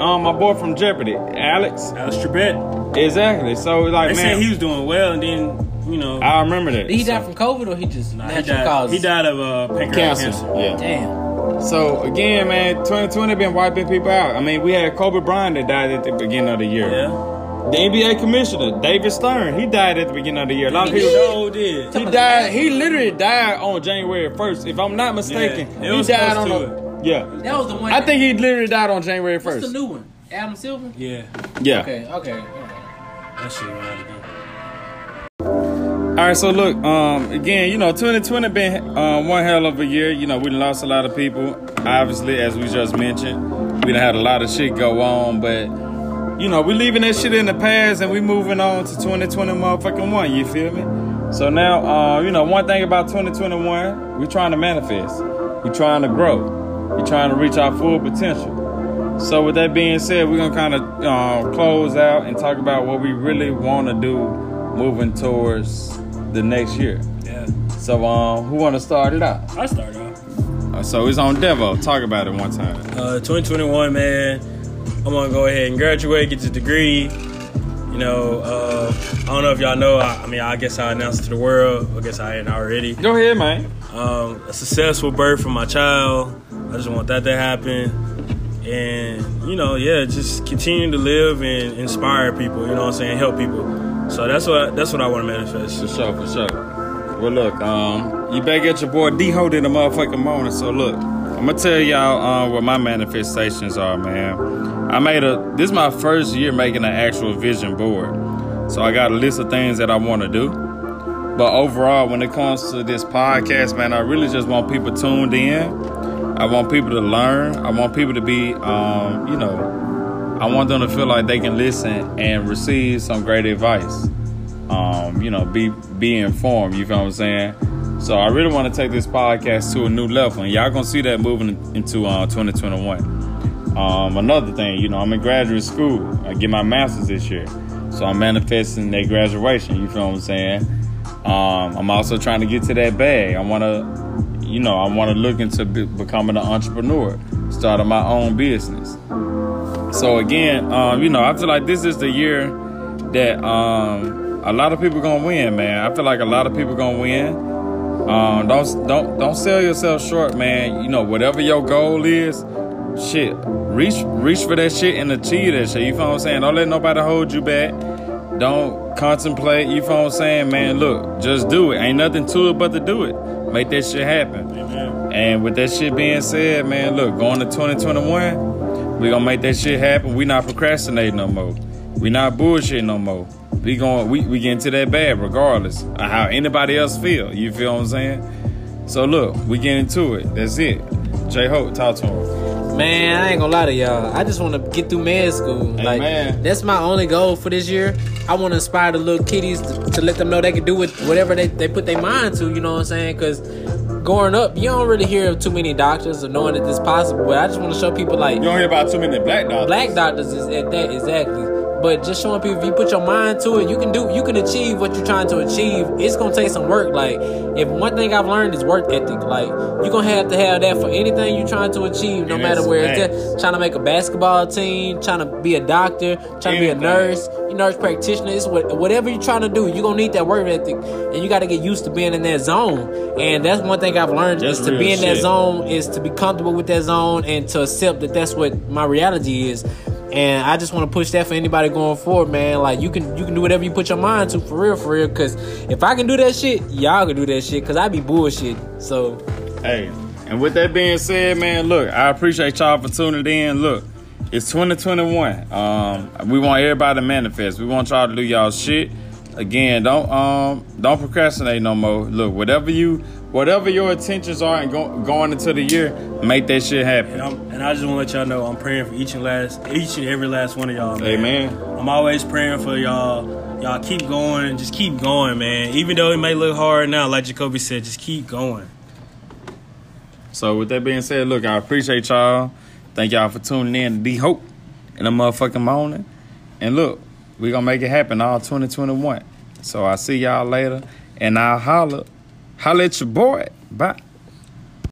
um my boy from Jeopardy, Alex. Alex Trebek. Exactly. So like They man, said he was doing well, and then you know, I remember that. Did he die from COVID or he just nah, he natural died. causes? He died of uh, pancreatic cancer. cancer. Yeah. Damn. So again, man, 2020 been wiping people out. I mean, we had Kobe Bryant that died at the beginning of the year. Yeah. The NBA commissioner, David Stern, he died at the beginning of the year. A lot of He people. sure did. He died. He literally died on January 1st. If I'm not mistaken, Yeah, it he was died on close the. Yeah, That was the one. I think he literally died on January first. What's the new one? Adam Silver. Yeah. Yeah. Okay. Okay. okay. That shit went again. All right, so look, um, again, you know, 2020 been um, one hell of a year. You know, we lost a lot of people. Obviously, as we just mentioned, we done had a lot of shit go on, but you know, we leaving that shit in the past and we moving on to 2020 motherfucking one. You feel me? So now, uh, you know, one thing about 2021, we trying to manifest. We trying to grow. We trying to reach our full potential. So with that being said, we're gonna kind of uh, close out and talk about what we really want to do moving towards the next year. Yeah. So um, who want to start it out? I start off. Uh, so it's on Devo. Talk about it one time. Uh, 2021, man. I'm gonna go ahead and graduate, get the degree. You know, uh, I don't know if y'all know. I, I mean, I guess I announced it to the world. I guess I ain't already. Go ahead, man. Um, a successful birth for my child. I just want that to happen. And, you know, yeah, just continue to live and inspire people, you know what I'm saying? Help people. So that's what that's what I want to manifest. For sure, for sure. Well, look, um, you better get your boy D Ho the motherfucking morning. So look, I'm gonna tell y'all uh, what my manifestations are, man. I made a. This is my first year making an actual vision board. So I got a list of things that I want to do. But overall, when it comes to this podcast, man, I really just want people tuned in. I want people to learn. I want people to be, um, you know, I want them to feel like they can listen and receive some great advice. Um, you know, be be informed. You feel what I'm saying? So I really want to take this podcast to a new level, and y'all gonna see that moving into uh, 2021. Um, another thing, you know, I'm in graduate school. I get my master's this year, so I'm manifesting that graduation. You feel what I'm saying? Um, I'm also trying to get to that bag. I want to, you know, I want to look into be- becoming an entrepreneur, starting my own business. So again, um, you know, I feel like this is the year that um, a lot of people gonna win, man. I feel like a lot of people gonna win. Um, don't don't don't sell yourself short, man. You know, whatever your goal is, shit, reach reach for that shit and achieve that shit. You feel what I'm saying? Don't let nobody hold you back. Don't contemplate. You feel what I'm saying, man? Look, just do it. Ain't nothing to it but to do it. Make that shit happen. Amen. And with that shit being said, man, look, going to 2021, we gonna make that shit happen. We not procrastinating no more. We not bullshitting no more. We going we, we get into that bad regardless of how anybody else feel. You feel what I'm saying? So look, we get into it. That's it. J Hope, talk to him. Man, I ain't gonna lie to y'all. I just want to get through med school. Like Amen. that's my only goal for this year. I want to inspire the little kiddies to, to let them know they can do it, whatever they, they put their mind to. You know what I'm saying? Because growing up, you don't really hear of too many doctors or knowing that this possible. But I just want to show people like You don't hear about too many black dogs. black doctors is at that exactly. But just showing people if you put your mind to it, you can do you can achieve what you're trying to achieve. It's gonna take some work. Like if one thing I've learned is work ethic. Like you're gonna have to have that for anything you're trying to achieve, no And matter it's where it's facts. at. Trying to make a basketball team, trying to be a doctor, trying to be a nurse, you nurse practitioner. It's what, whatever you're trying to do, you're gonna need that work ethic, and you got to get used to being in that zone. And that's one thing I've learned That's is to be in that zone is to be comfortable with that zone and to accept that that's what my reality is. And I just want to push that for anybody going forward, man. Like you can you can do whatever you put your mind to, for real, for real. Cause if I can do that shit, y'all can do that shit. Cause I be bullshit. So Hey, and with that being said, man, look, I appreciate y'all for tuning in. Look, it's 2021. Um, we want everybody to manifest. We want y'all to do y'all shit. Again, don't um don't procrastinate no more. Look, whatever you whatever your intentions are and go, going into the year, make that shit happen. And, I'm, and I just want to let y'all know I'm praying for each and last, each and every last one of y'all. Man. Amen. I'm always praying for y'all. Y'all keep going, just keep going, man. Even though it may look hard now, like Jacoby said, just keep going. So with that being said, look, I appreciate y'all. Thank y'all for tuning in to D Hope in the motherfucking morning. And look, we gonna make it happen all 2021. So I see y'all later, and I'll holler, holler at your boy. Bye.